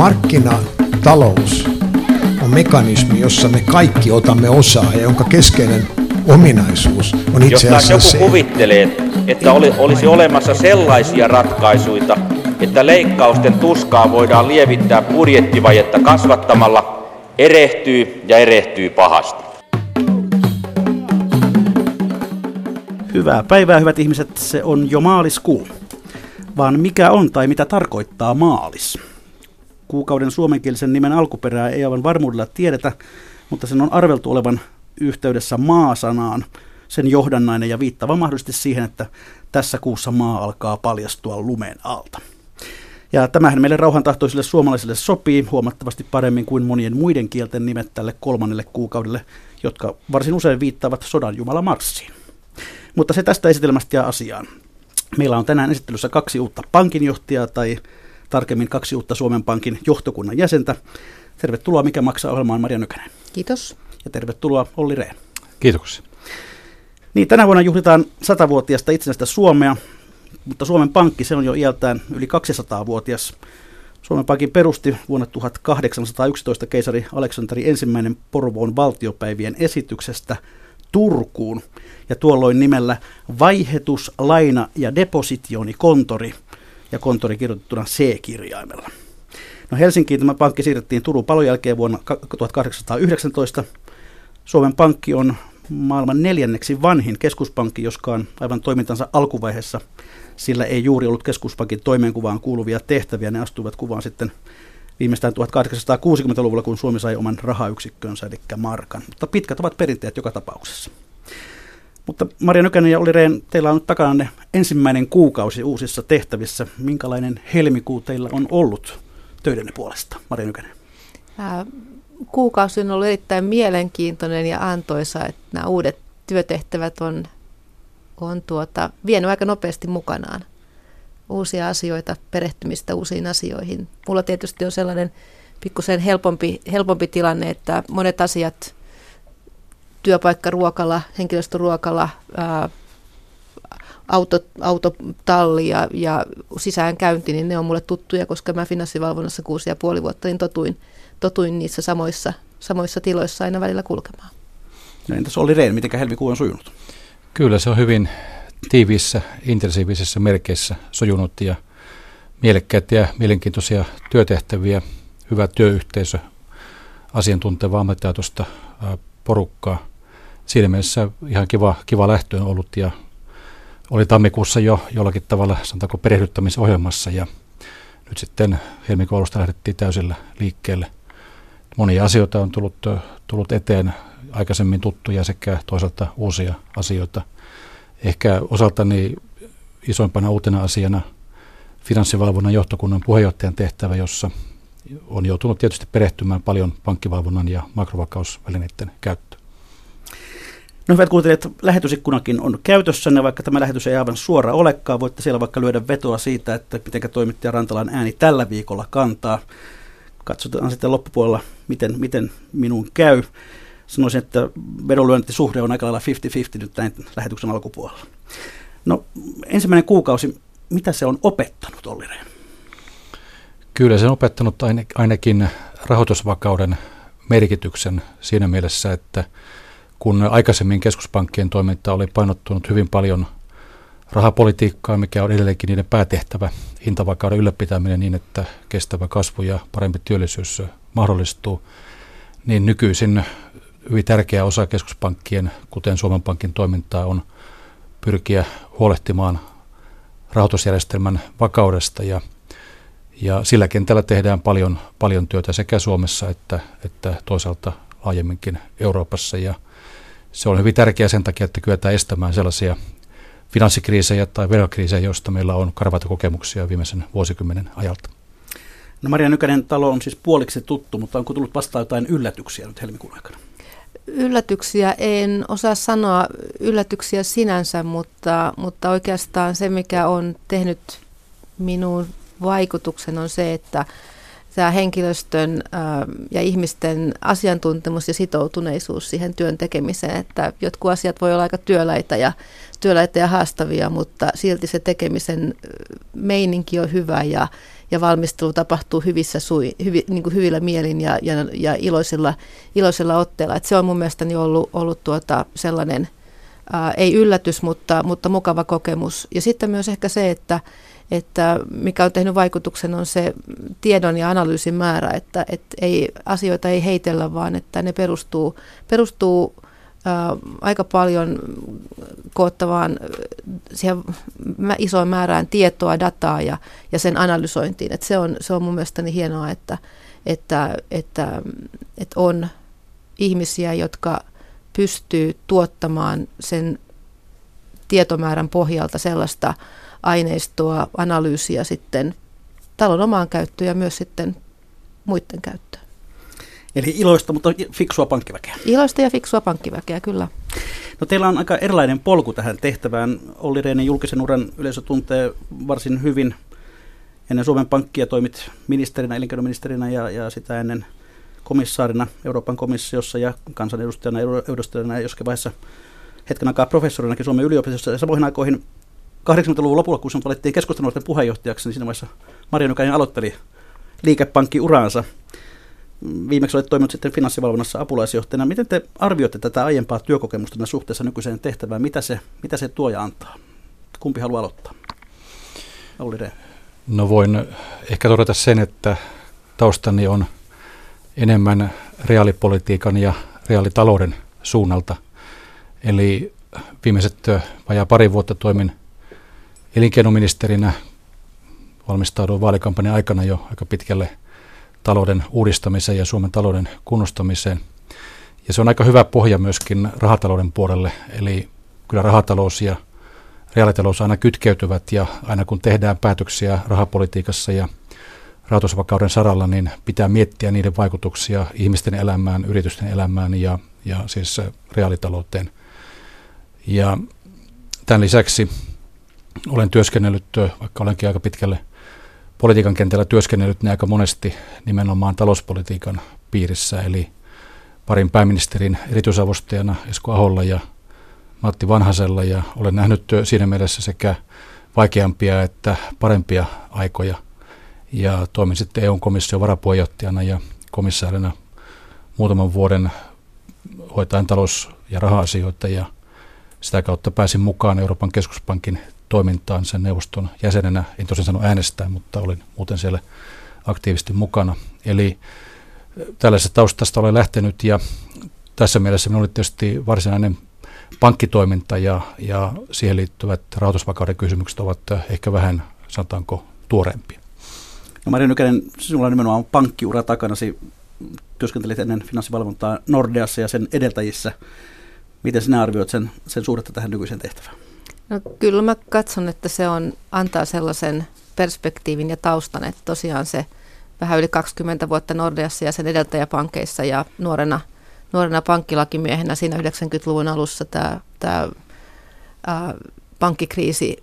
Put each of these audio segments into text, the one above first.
Markkinatalous on mekanismi, jossa me kaikki otamme osaa ja jonka keskeinen ominaisuus on itse Jos asiassa joku se, kuvittelee, että oli, olisi olemassa sellaisia ratkaisuja, että leikkausten tuskaa voidaan lievittää budjettivajetta kasvattamalla, erehtyy ja erehtyy pahasti. Hyvää päivää, hyvät ihmiset. Se on jo maaliskuu. Vaan mikä on tai mitä tarkoittaa maalis? Kuukauden suomenkielisen nimen alkuperää ei aivan varmuudella tiedetä, mutta sen on arveltu olevan yhteydessä maasanaan sen johdannainen ja viittava mahdollisesti siihen, että tässä kuussa maa alkaa paljastua lumen alta. Ja tämähän meille rauhantahtoisille suomalaisille sopii huomattavasti paremmin kuin monien muiden kielten nimet tälle kolmannelle kuukaudelle, jotka varsin usein viittaavat sodan jumala Marsiin. Mutta se tästä esitelmästä ja asiaan. Meillä on tänään esittelyssä kaksi uutta pankinjohtajaa tai tarkemmin kaksi uutta Suomen Pankin johtokunnan jäsentä. Tervetuloa Mikä maksaa ohjelmaan Maria Nykänen. Kiitos. Ja tervetuloa Olli Rehn. Kiitoksia. Niin, tänä vuonna juhlitaan satavuotiaasta itsenäistä Suomea, mutta Suomen Pankki se on jo iältään yli 200-vuotias. Suomen Pankin perusti vuonna 1811 keisari Aleksanteri ensimmäinen Porvoon valtiopäivien esityksestä Turkuun ja tuolloin nimellä Vaihetus, Laina ja Depositionikontori ja kontori kirjoitettuna C-kirjaimella. No Helsinkiin tämä pankki siirrettiin Turun palon jälkeen vuonna 1819. Suomen Pankki on maailman neljänneksi vanhin keskuspankki, joskaan aivan toimintansa alkuvaiheessa sillä ei juuri ollut keskuspankin toimenkuvaan kuuluvia tehtäviä. Ne astuivat kuvaan sitten viimeistään 1860-luvulla, kun Suomi sai oman rahayksikkönsä, eli markan. Mutta pitkät ovat perinteet joka tapauksessa. Mutta Maria Nykänen ja Olli Rehn, teillä on nyt takana ensimmäinen kuukausi uusissa tehtävissä. Minkälainen helmikuu teillä on ollut töidenne puolesta, Maria Nykänen? Kuukausi on ollut erittäin mielenkiintoinen ja antoisa, että nämä uudet työtehtävät on, on tuota, vienyt aika nopeasti mukanaan uusia asioita, perehtymistä uusiin asioihin. Mulla tietysti on sellainen pikkusen helpompi, helpompi tilanne, että monet asiat, työpaikkaruokala, henkilöstöruokala, ää, auto, autotalli ja, ja sisäänkäynti, niin ne on mulle tuttuja, koska mä finanssivalvonnassa kuusi ja puoli vuotta niin totuin, totuin niissä samoissa, samoissa tiloissa aina välillä kulkemaan. No entäs Olli Rehn, miten helmikuu on sujunut? Kyllä se on hyvin tiiviissä, intensiivisissä merkeissä sujunut ja mielekkäitä ja mielenkiintoisia työtehtäviä, hyvä työyhteisö, asiantuntevaa ammattitaitoista porukkaa. Siinä mielessä ihan kiva, kiva lähtö on ollut ja oli tammikuussa jo jollakin tavalla, sanotaanko perehdyttämisohjelmassa ja nyt sitten helmikuun alusta lähdettiin täysillä liikkeelle. Monia asioita on tullut, tullut eteen, aikaisemmin tuttuja sekä toisaalta uusia asioita. Ehkä osaltani isoimpana uutena asiana finanssivalvonnan johtokunnan puheenjohtajan tehtävä, jossa on joutunut tietysti perehtymään paljon pankkivalvonnan ja makrovakausvälineiden käyttöön. No hyvät kuuntelijat, lähetysikkunakin on käytössänne, vaikka tämä lähetys ei aivan suora olekaan. Voitte siellä vaikka lyödä vetoa siitä, että miten toimittaja Rantalan ääni tällä viikolla kantaa. Katsotaan sitten loppupuolella, miten, miten minun käy. Sanoisin, että vedonlyöntisuhde on aika lailla 50-50 nyt näin lähetyksen alkupuolella. No ensimmäinen kuukausi, mitä se on opettanut, Olli Rehn? Kyllä se on opettanut ainakin rahoitusvakauden merkityksen siinä mielessä, että – kun aikaisemmin keskuspankkien toiminta oli painottunut hyvin paljon rahapolitiikkaa, mikä on edelleenkin niiden päätehtävä, hintavakauden ylläpitäminen niin, että kestävä kasvu ja parempi työllisyys mahdollistuu, niin nykyisin hyvin tärkeä osa keskuspankkien, kuten Suomen Pankin toimintaa, on pyrkiä huolehtimaan rahoitusjärjestelmän vakaudesta ja, ja sillä kentällä tehdään paljon, paljon työtä sekä Suomessa että, että toisaalta laajemminkin Euroopassa. Ja se on hyvin tärkeää sen takia, että kyetään estämään sellaisia finanssikriisejä tai velkakriisejä, joista meillä on karvaita kokemuksia viimeisen vuosikymmenen ajalta. No Maria Nykänen talo on siis puoliksi tuttu, mutta onko tullut vastaan jotain yllätyksiä nyt helmikuun aikana? Yllätyksiä en osaa sanoa yllätyksiä sinänsä, mutta, mutta oikeastaan se, mikä on tehnyt minun vaikutuksen on se, että tämä henkilöstön ja ihmisten asiantuntemus ja sitoutuneisuus siihen työn tekemiseen, että jotkut asiat voi olla aika työläitä ja, työläitä ja haastavia, mutta silti se tekemisen meininki on hyvä ja, ja valmistelu tapahtuu hyvissä sui, hyvi, niin kuin hyvillä mielin ja, ja, ja iloisilla, iloisilla otteilla. Et se on mun mielestäni ollut, ollut tuota sellainen, ää, ei yllätys, mutta, mutta mukava kokemus. Ja sitten myös ehkä se, että, että mikä on tehnyt vaikutuksen on se tiedon ja analyysin määrä, että, että ei, asioita ei heitellä, vaan että ne perustuu, perustuu ää, aika paljon koottavaan siihen isoon määrään tietoa, dataa ja, ja sen analysointiin. Et se, on, se on mun mielestäni hienoa, että, että, että, että on ihmisiä, jotka pystyy tuottamaan sen tietomäärän pohjalta sellaista aineistoa, analyysiä sitten talon omaan käyttöön ja myös sitten muiden käyttöön. Eli iloista, mutta fiksua pankkiväkeä. Iloista ja fiksua pankkiväkeä, kyllä. No teillä on aika erilainen polku tähän tehtävään. Olli Rehnin julkisen uran yleisö tuntee varsin hyvin. Ennen Suomen Pankkia toimit ministerinä, elinkeinoministerinä ja, ja sitä ennen komissaarina Euroopan komissiossa ja kansanedustajana, edustajana joskin vaiheessa hetken aikaa professorinakin Suomen yliopistossa. Ja samoihin aikoihin 80-luvun lopulla, kun sinut valittiin keskusteluiden puheenjohtajaksi, niin siinä vaiheessa Marja Nykänen aloitteli liikepankkiuraansa. Viimeksi olet toiminut sitten finanssivalvonnassa apulaisjohtajana. Miten te arvioitte tätä aiempaa työkokemusta suhteessa nykyiseen tehtävään? Mitä se, mitä se tuo ja antaa? Kumpi haluaa aloittaa? Olli Rehn. No voin ehkä todeta sen, että taustani on enemmän reaalipolitiikan ja reaalitalouden suunnalta. Eli viimeiset vajaa pari vuotta toimin elinkeinoministerinä valmistauduin vaalikampanjan aikana jo aika pitkälle talouden uudistamiseen ja Suomen talouden kunnostamiseen. Ja se on aika hyvä pohja myöskin rahatalouden puolelle, eli kyllä rahatalous ja reaalitalous aina kytkeytyvät ja aina kun tehdään päätöksiä rahapolitiikassa ja rahoitusvakauden saralla, niin pitää miettiä niiden vaikutuksia ihmisten elämään, yritysten elämään ja, ja siis reaalitalouteen. Ja tämän lisäksi olen työskennellyt, vaikka olenkin aika pitkälle politiikan kentällä työskennellyt, niin aika monesti nimenomaan talouspolitiikan piirissä, eli parin pääministerin erityisavustajana Esko Aholla ja Matti Vanhasella, ja olen nähnyt siinä mielessä sekä vaikeampia että parempia aikoja, ja toimin sitten EU-komission varapuheenjohtajana ja komissaarina muutaman vuoden hoitaen talous- ja raha-asioita, ja sitä kautta pääsin mukaan Euroopan keskuspankin toimintaan sen neuvoston jäsenenä. En tosin sano äänestää, mutta olin muuten siellä aktiivisesti mukana. Eli tällaisesta taustasta olen lähtenyt ja tässä mielessä minulla oli tietysti varsinainen pankkitoiminta ja, ja siihen liittyvät rahoitusvakauden kysymykset ovat ehkä vähän, sanotaanko, tuoreempia. No Maria Nykänen, sinulla on nimenomaan pankkiura takanasi. Työskentelit ennen finanssivalvontaa Nordeassa ja sen edeltäjissä. Miten sinä arvioit sen, sen suhdetta tähän nykyiseen tehtävään? No kyllä mä katson, että se on, antaa sellaisen perspektiivin ja taustan, että tosiaan se vähän yli 20 vuotta Nordeassa ja sen edeltäjäpankkeissa ja nuorena, nuorena pankkilakimiehenä siinä 90-luvun alussa tämä, tämä ää, pankkikriisi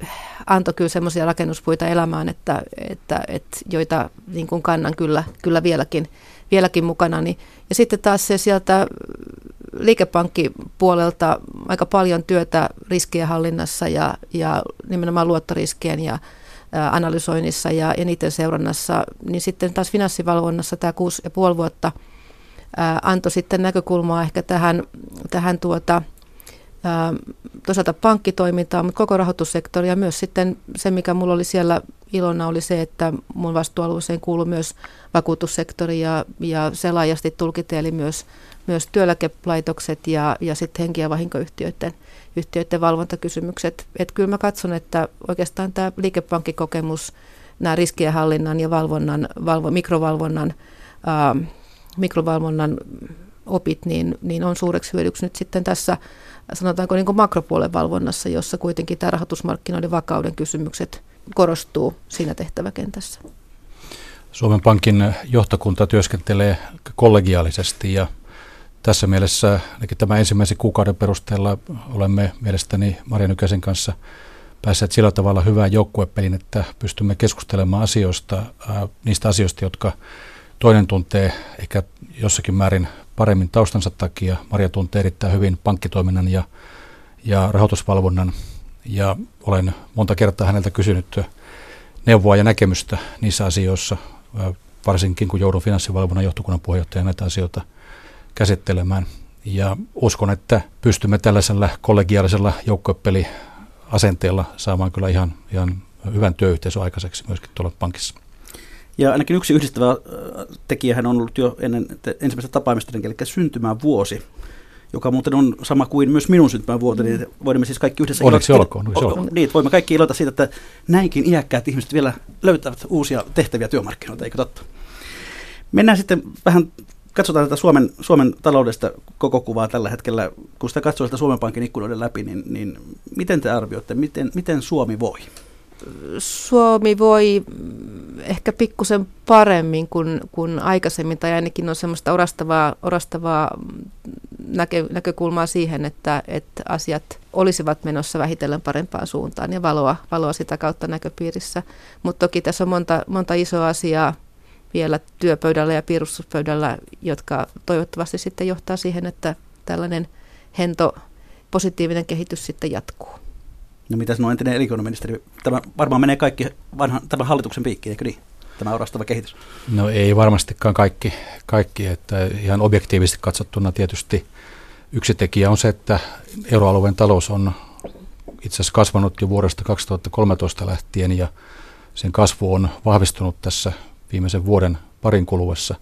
antoi kyllä semmoisia rakennuspuita elämään, että, että, että joita niin kuin kannan kyllä, kyllä vieläkin, vieläkin mukana. Ja sitten taas se sieltä liikepankkipuolelta aika paljon työtä riskien hallinnassa ja, ja nimenomaan luottoriskien ja analysoinnissa ja, ja niiden seurannassa, niin sitten taas finanssivalvonnassa tämä kuusi ja puoli vuotta antoi sitten näkökulmaa ehkä tähän, tähän tuota, toisaalta pankkitoimintaan, mutta koko rahoitussektori ja myös sitten se, mikä mulla oli siellä ilona, oli se, että mun vastuualueeseen kuului myös vakuutussektori ja, ja se laajasti tulkiteli myös myös työeläkelaitokset ja, ja sitten henki- ja vahinkoyhtiöiden yhtiöiden valvontakysymykset. Et kyllä mä katson, että oikeastaan tämä liikepankkikokemus, nämä riskienhallinnan ja valvonnan, valvo, mikrovalvonnan, ää, mikrovalvonnan opit, niin, niin on suureksi hyödyksi nyt sitten tässä sanotaanko niin kuin makropuolen valvonnassa, jossa kuitenkin tämä rahoitusmarkkinoiden vakauden kysymykset korostuu siinä tehtäväkentässä. Suomen Pankin johtokunta työskentelee kollegiaalisesti ja tässä mielessä tämä ensimmäisen kuukauden perusteella olemme mielestäni Maria Nykäsen kanssa päässeet sillä tavalla hyvään joukkuepeliin, että pystymme keskustelemaan asioista, niistä asioista, jotka toinen tuntee ehkä jossakin määrin paremmin taustansa takia. Maria tuntee erittäin hyvin pankkitoiminnan ja, ja rahoitusvalvonnan ja olen monta kertaa häneltä kysynyt neuvoa ja näkemystä niissä asioissa, varsinkin kun joudun finanssivalvonnan johtokunnan puheenjohtajana näitä asioita käsittelemään. Ja uskon, että pystymme tällaisella kollegiaalisella joukkuepeliasenteella saamaan kyllä ihan, ihan hyvän työyhteisön aikaiseksi myöskin tuolla pankissa. Ja ainakin yksi yhdistävä tekijähän on ollut jo ennen ensimmäistä tapaamista, eli syntymävuosi, joka muuten on sama kuin myös minun syntymävuoteni. Voimme siis kaikki yhdessä Onneksi iloita, olkoon, onneksi olkoon. Niin, voimme kaikki iloita siitä, että näinkin iäkkäät ihmiset vielä löytävät uusia tehtäviä työmarkkinoilta, eikö totta? Mennään sitten vähän katsotaan tätä Suomen, Suomen taloudesta koko kuvaa tällä hetkellä. Kun sitä katsoo sitä Suomen Pankin ikkunoiden läpi, niin, niin miten te arvioitte, miten, miten Suomi voi? Suomi voi ehkä pikkusen paremmin kuin, kuin aikaisemmin, tai ainakin on semmoista orastavaa, orastavaa näkö, näkökulmaa siihen, että, että asiat olisivat menossa vähitellen parempaan suuntaan ja valoa, valoa sitä kautta näköpiirissä. Mutta toki tässä on monta, monta isoa asiaa vielä työpöydällä ja piirustuspöydällä, jotka toivottavasti sitten johtaa siihen, että tällainen hento positiivinen kehitys sitten jatkuu. No mitä sanoo entinen elinkeinoministeri? Tämä varmaan menee kaikki vanhan, tämän hallituksen piikkiin, eikö niin? Tämä orastava kehitys. No ei varmastikaan kaikki, kaikki, että ihan objektiivisesti katsottuna tietysti yksi tekijä on se, että euroalueen talous on itse asiassa kasvanut jo vuodesta 2013 lähtien ja sen kasvu on vahvistunut tässä viimeisen vuoden parin kuluessa.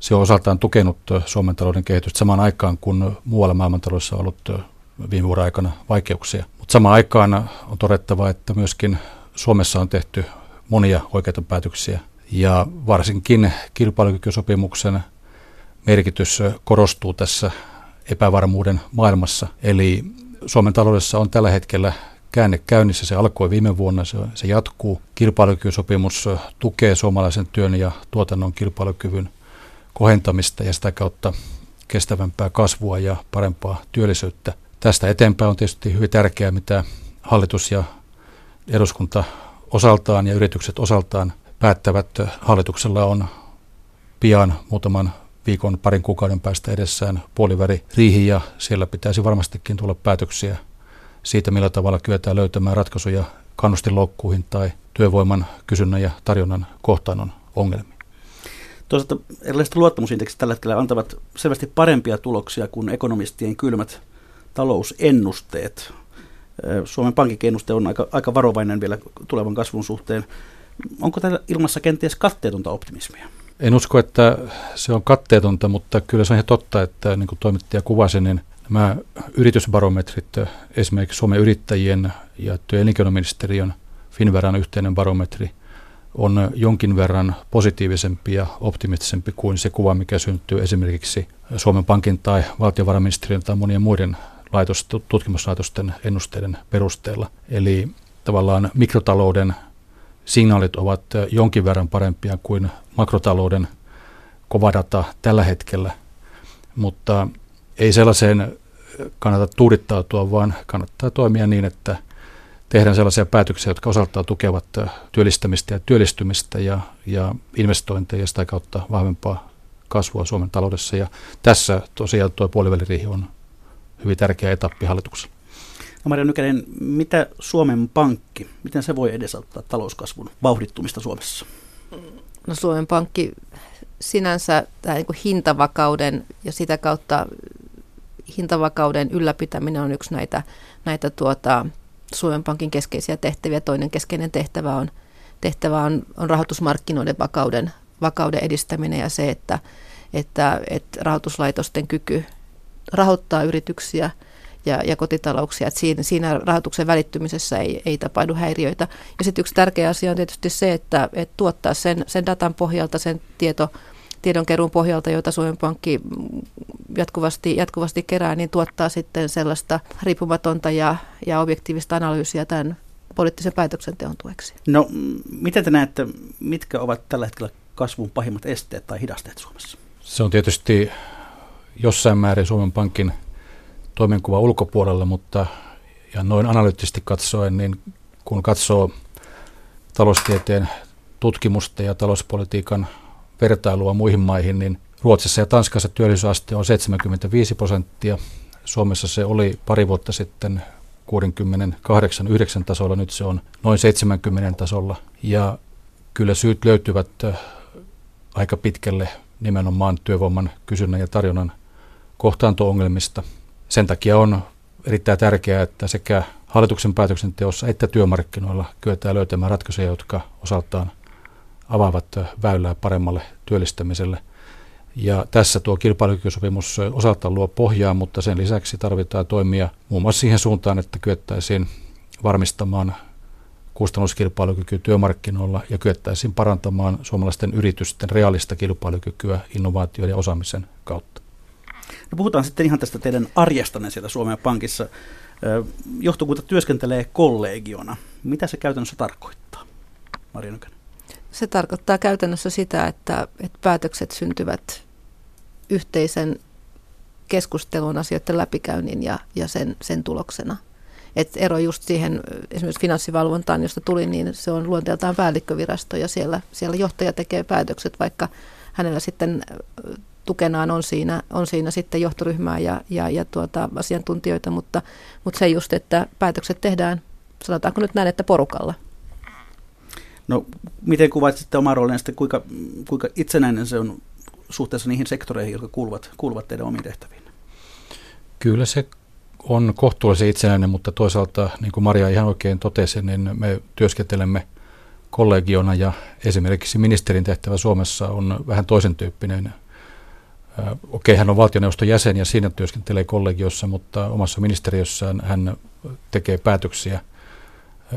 Se on osaltaan tukenut Suomen talouden kehitystä samaan aikaan, kun muualla maailmantaloudessa on ollut viime vuoden aikana vaikeuksia. Mutta samaan aikaan on todettava, että myöskin Suomessa on tehty monia oikeita päätöksiä ja varsinkin kilpailukykysopimuksen merkitys korostuu tässä epävarmuuden maailmassa. Eli Suomen taloudessa on tällä hetkellä käänne käynnissä. Se alkoi viime vuonna, se, se jatkuu. Kilpailukykysopimus tukee suomalaisen työn ja tuotannon kilpailukyvyn kohentamista ja sitä kautta kestävämpää kasvua ja parempaa työllisyyttä. Tästä eteenpäin on tietysti hyvin tärkeää, mitä hallitus ja eduskunta osaltaan ja yritykset osaltaan päättävät. Hallituksella on pian muutaman viikon, parin kuukauden päästä edessään puoliväri riihi ja siellä pitäisi varmastikin tulla päätöksiä siitä, millä tavalla kyetään löytämään ratkaisuja kannustinloukkuihin tai työvoiman kysynnän ja tarjonnan kohtaannon ongelmiin. Toisaalta erilaiset luottamusindeksit tällä hetkellä antavat selvästi parempia tuloksia kuin ekonomistien kylmät talousennusteet. Suomen Pankin ennuste on aika, aika varovainen vielä tulevan kasvun suhteen. Onko täällä ilmassa kenties katteetonta optimismia? En usko, että se on katteetonta, mutta kyllä se on ihan totta, että niin kuin toimittaja kuvasi, niin nämä yritysbarometrit, esimerkiksi Suomen yrittäjien ja työ- ja elinkeinoministeriön Finveran yhteinen barometri, on jonkin verran positiivisempi ja optimistisempi kuin se kuva, mikä syntyy esimerkiksi Suomen Pankin tai valtiovarainministeriön tai monien muiden laitos, tutkimuslaitosten ennusteiden perusteella. Eli tavallaan mikrotalouden signaalit ovat jonkin verran parempia kuin makrotalouden kova data tällä hetkellä, mutta ei sellaiseen kannata tuudittautua, vaan kannattaa toimia niin, että tehdään sellaisia päätöksiä, jotka osaltaan tukevat työllistämistä ja työllistymistä ja, ja investointeja ja sitä kautta vahvempaa kasvua Suomen taloudessa. Ja tässä tosiaan tuo puoliväliriihi on hyvin tärkeä etappi hallituksessa. No Maria Nykänen, mitä Suomen Pankki, miten se voi edesauttaa talouskasvun vauhdittumista Suomessa? No Suomen Pankki sinänsä tämä niin hintavakauden ja sitä kautta hintavakauden ylläpitäminen on yksi näitä, näitä tuota, Suomen Pankin keskeisiä tehtäviä. Toinen keskeinen tehtävä on, tehtävä on, on rahoitusmarkkinoiden vakauden, vakauden edistäminen ja se, että, että, että rahoituslaitosten kyky rahoittaa yrityksiä ja, ja kotitalouksia, että siinä, siinä rahoituksen välittymisessä ei, ei tapahdu häiriöitä. Ja sitten yksi tärkeä asia on tietysti se, että, että tuottaa sen, sen datan pohjalta, sen tieto, tiedonkeruun pohjalta, jota Suomen Pankki jatkuvasti, jatkuvasti kerää, niin tuottaa sitten sellaista riippumatonta ja, ja objektiivista analyysiä tämän poliittisen päätöksenteon tueksi. No, miten te näette, mitkä ovat tällä hetkellä kasvun pahimmat esteet tai hidasteet Suomessa? Se on tietysti jossain määrin Suomen Pankin toimenkuva ulkopuolella, mutta ja noin analyyttisesti katsoen, niin kun katsoo taloustieteen tutkimusta ja talouspolitiikan vertailua muihin maihin, niin Ruotsissa ja Tanskassa työllisyysaste on 75 prosenttia. Suomessa se oli pari vuotta sitten 68-9 tasolla, nyt se on noin 70 tasolla. Ja kyllä syyt löytyvät aika pitkälle nimenomaan työvoiman kysynnän ja tarjonnan kohtaanto-ongelmista. Sen takia on erittäin tärkeää, että sekä hallituksen päätöksenteossa että työmarkkinoilla kyetään löytämään ratkaisuja, jotka osaltaan avaavat väylää paremmalle työllistämiselle. Ja tässä tuo kilpailukykysopimus osaltaan luo pohjaa, mutta sen lisäksi tarvitaan toimia muun muassa siihen suuntaan, että kyettäisiin varmistamaan kustannuskilpailukyky työmarkkinoilla ja kyettäisiin parantamaan suomalaisten yritysten reaalista kilpailukykyä innovaatio- ja osaamisen kautta. No puhutaan sitten ihan tästä teidän arjestanne siellä Suomen Pankissa. Johtokunta työskentelee kollegiona. Mitä se käytännössä tarkoittaa, Marja Nykänen? Se tarkoittaa käytännössä sitä, että, että päätökset syntyvät yhteisen keskustelun asioiden läpikäynnin ja, ja sen, sen tuloksena. Et ero just siihen esimerkiksi finanssivalvontaan, josta tuli, niin se on luonteeltaan päällikkövirasto ja siellä, siellä johtaja tekee päätökset, vaikka hänellä sitten tukenaan on siinä, on siinä sitten johtoryhmää ja, ja, ja tuota, asiantuntijoita, mutta, mutta se just, että päätökset tehdään, sanotaanko nyt näin, että porukalla. No, miten kuvaat sitten omaa roolia, sitten kuinka, kuinka itsenäinen se on suhteessa niihin sektoreihin, jotka kuuluvat, kuuluvat teidän omiin tehtäviin? Kyllä se on kohtuullisen itsenäinen, mutta toisaalta, niin kuin Maria ihan oikein totesi, niin me työskentelemme kollegiona ja esimerkiksi ministerin tehtävä Suomessa on vähän toisen tyyppinen. Okei, hän on valtioneuvoston jäsen ja siinä työskentelee kollegiossa, mutta omassa ministeriössään hän tekee päätöksiä,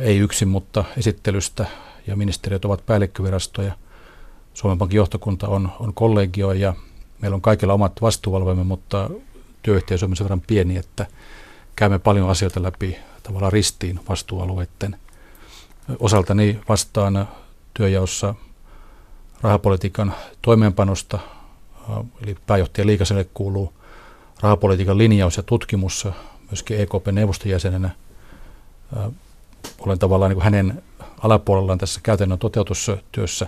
ei yksin, mutta esittelystä ja ministeriöt ovat päällikkövirastoja. Suomen Pankin johtokunta on, on kollegio ja meillä on kaikilla omat vastuuvalvemme, mutta työyhteisö on sen verran pieni, että käymme paljon asioita läpi tavallaan ristiin vastuualueiden osaltani vastaan työjaossa rahapolitiikan toimeenpanosta, eli pääjohtaja Liikaselle kuuluu rahapolitiikan linjaus ja tutkimus, myöskin EKP-neuvoston jäsenenä. Olen tavallaan niin hänen alapuolellaan tässä käytännön toteutustyössä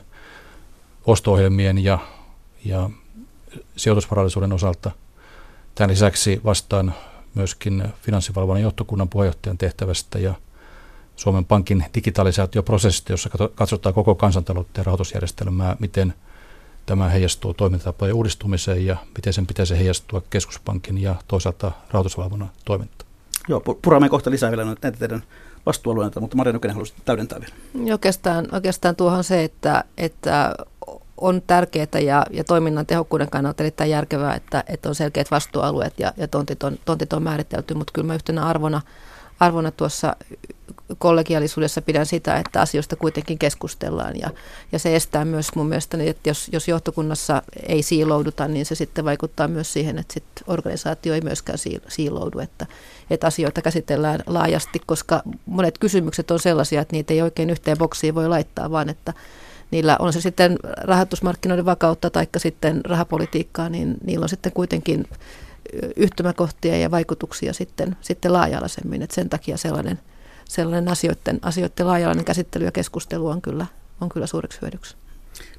osto-ohjelmien ja, ja sijoitusvarallisuuden osalta. Tämän lisäksi vastaan myöskin finanssivalvonnan johtokunnan puheenjohtajan tehtävästä ja Suomen Pankin digitalisaatioprosessista, jossa katsotaan koko kansantaloutta ja rahoitusjärjestelmää, miten tämä heijastuu toimintatapojen uudistumiseen ja miten sen pitäisi heijastua keskuspankin ja toisaalta rahoitusvalvonnan toimintaan. Joo, puramme kohta lisää vielä näitä teidän vastuualueita, mutta Maria Nykänen haluaisi täydentää vielä. Oikeastaan, oikeastaan tuohon se, että, että on tärkeää ja, ja toiminnan tehokkuuden kannalta erittäin järkevää, että, että on selkeät vastuualueet ja, ja tontit, on, tontit on määritelty, mutta kyllä mä yhtenä arvona, arvona tuossa kollegiaalisuudessa pidän sitä, että asioista kuitenkin keskustellaan ja, ja se estää myös mun mielestä, että jos, jos johtokunnassa ei siilouduta, niin se sitten vaikuttaa myös siihen, että sit organisaatio ei myöskään siiloudu, että, että asioita käsitellään laajasti, koska monet kysymykset on sellaisia, että niitä ei oikein yhteen boksiin voi laittaa, vaan että niillä on se sitten rahoitusmarkkinoiden vakautta tai sitten rahapolitiikkaa, niin niillä on sitten kuitenkin yhtymäkohtia ja vaikutuksia sitten, sitten laaja-alaisemmin. Sen takia sellainen, sellainen asioiden, asioiden laaja-alainen käsittely ja keskustelu on kyllä, on kyllä suureksi hyödyksi.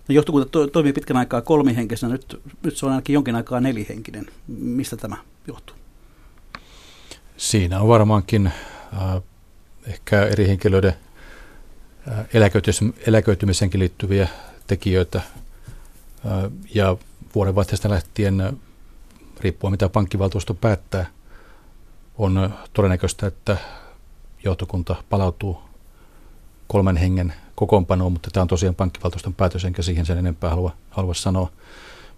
No johtokunta to, toimii pitkän aikaa kolmihenkisenä, nyt, nyt se on ainakin jonkin aikaa nelihenkinen. Mistä tämä johtuu? Siinä on varmaankin äh, ehkä eri henkilöiden eläköitymiseenkin liittyviä tekijöitä. Ja vuodenvaihteesta lähtien, riippuen mitä pankkivaltuusto päättää, on todennäköistä, että johtokunta palautuu kolmen hengen kokoonpanoon, mutta tämä on tosiaan pankkivaltuuston päätös, enkä siihen sen enempää halua, halua sanoa.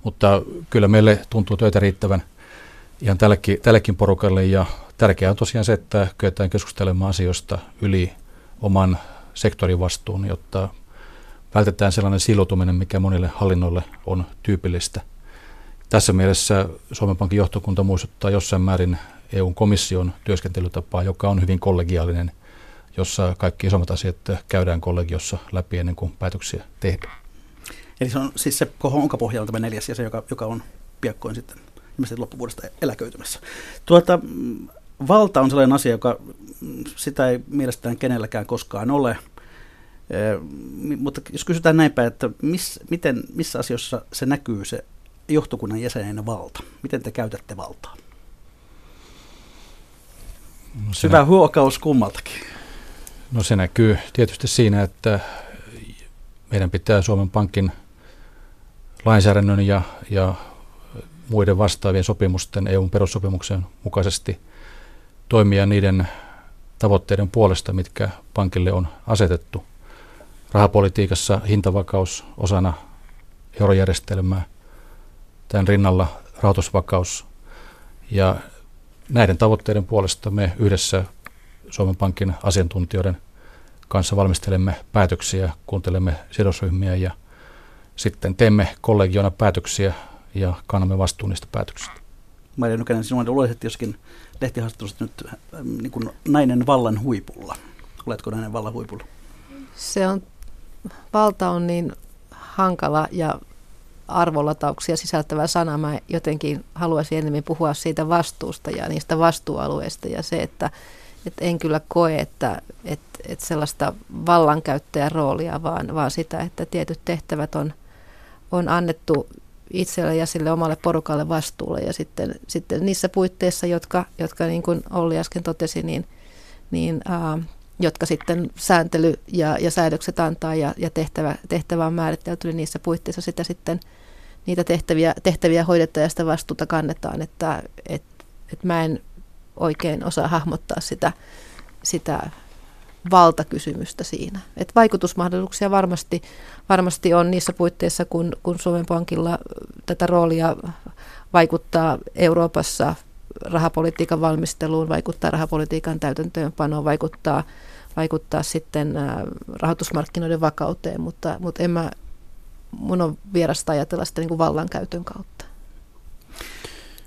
Mutta kyllä meille tuntuu töitä riittävän ihan tällekin, tällekin porukalle ja tärkeää on tosiaan se, että kyetään keskustelemaan asioista yli oman sektorivastuun, jotta vältetään sellainen siloutuminen, mikä monille hallinnoille on tyypillistä. Tässä mielessä Suomen Pankin johtokunta muistuttaa jossain määrin EUn komission työskentelytapaa, joka on hyvin kollegiaalinen, jossa kaikki isommat asiat käydään kollegiossa läpi ennen kuin päätöksiä tehdään. Eli se on siis se pohjalla tämä neljäs jäsen, joka, joka on piakkoin sitten ilmeisesti loppuvuodesta eläköitymässä. Tuota, valta on sellainen asia, joka sitä ei mielestäni kenelläkään koskaan ole. Mutta jos kysytään näinpä, että miss, miten, missä asioissa se näkyy se johtokunnan jäsenen valta? Miten te käytätte valtaa? No se Hyvä nä- huokaus kummaltakin. No se näkyy tietysti siinä, että meidän pitää Suomen Pankin lainsäädännön ja, ja muiden vastaavien sopimusten, EUn perussopimuksen mukaisesti toimia niiden tavoitteiden puolesta, mitkä pankille on asetettu. Rahapolitiikassa hintavakaus osana eurojärjestelmää, tämän rinnalla rahoitusvakaus ja näiden tavoitteiden puolesta me yhdessä Suomen Pankin asiantuntijoiden kanssa valmistelemme päätöksiä, kuuntelemme sidosryhmiä ja sitten teemme kollegiona päätöksiä ja kannamme vastuun niistä päätöksistä. Maria Nykänen, sinua olet joskin lehtihaastattelussa nyt äh, niin kuin nainen vallan huipulla. Oletko nainen vallan huipulla? Se on, valta on niin hankala ja arvolatauksia sisältävä sana. Mä jotenkin haluaisin enemmän puhua siitä vastuusta ja niistä vastuualueista ja se, että, että en kyllä koe, että, että, että sellaista vallankäyttäjän roolia, vaan, vaan sitä, että tietyt tehtävät on, on annettu itselle ja sille omalle porukalle vastuulle ja sitten, sitten niissä puitteissa, jotka, jotka niin kuin Olli äsken totesi, niin, niin ää, jotka sitten sääntely ja, ja säädökset antaa ja, ja tehtävä, tehtävä on määritelty, niin niissä puitteissa sitä sitten niitä tehtäviä, tehtäviä hoidetaan ja sitä vastuuta kannetaan, että et, et mä en oikein osaa hahmottaa sitä, sitä valtakysymystä siinä. Et vaikutusmahdollisuuksia varmasti, varmasti on niissä puitteissa, kun, kun Suomen Pankilla tätä roolia vaikuttaa Euroopassa rahapolitiikan valmisteluun, vaikuttaa rahapolitiikan täytäntöönpanoon, vaikuttaa, vaikuttaa sitten rahoitusmarkkinoiden vakauteen, mutta, mutta en mä, mun on vierasta ajatella sitä niin kuin vallankäytön kautta.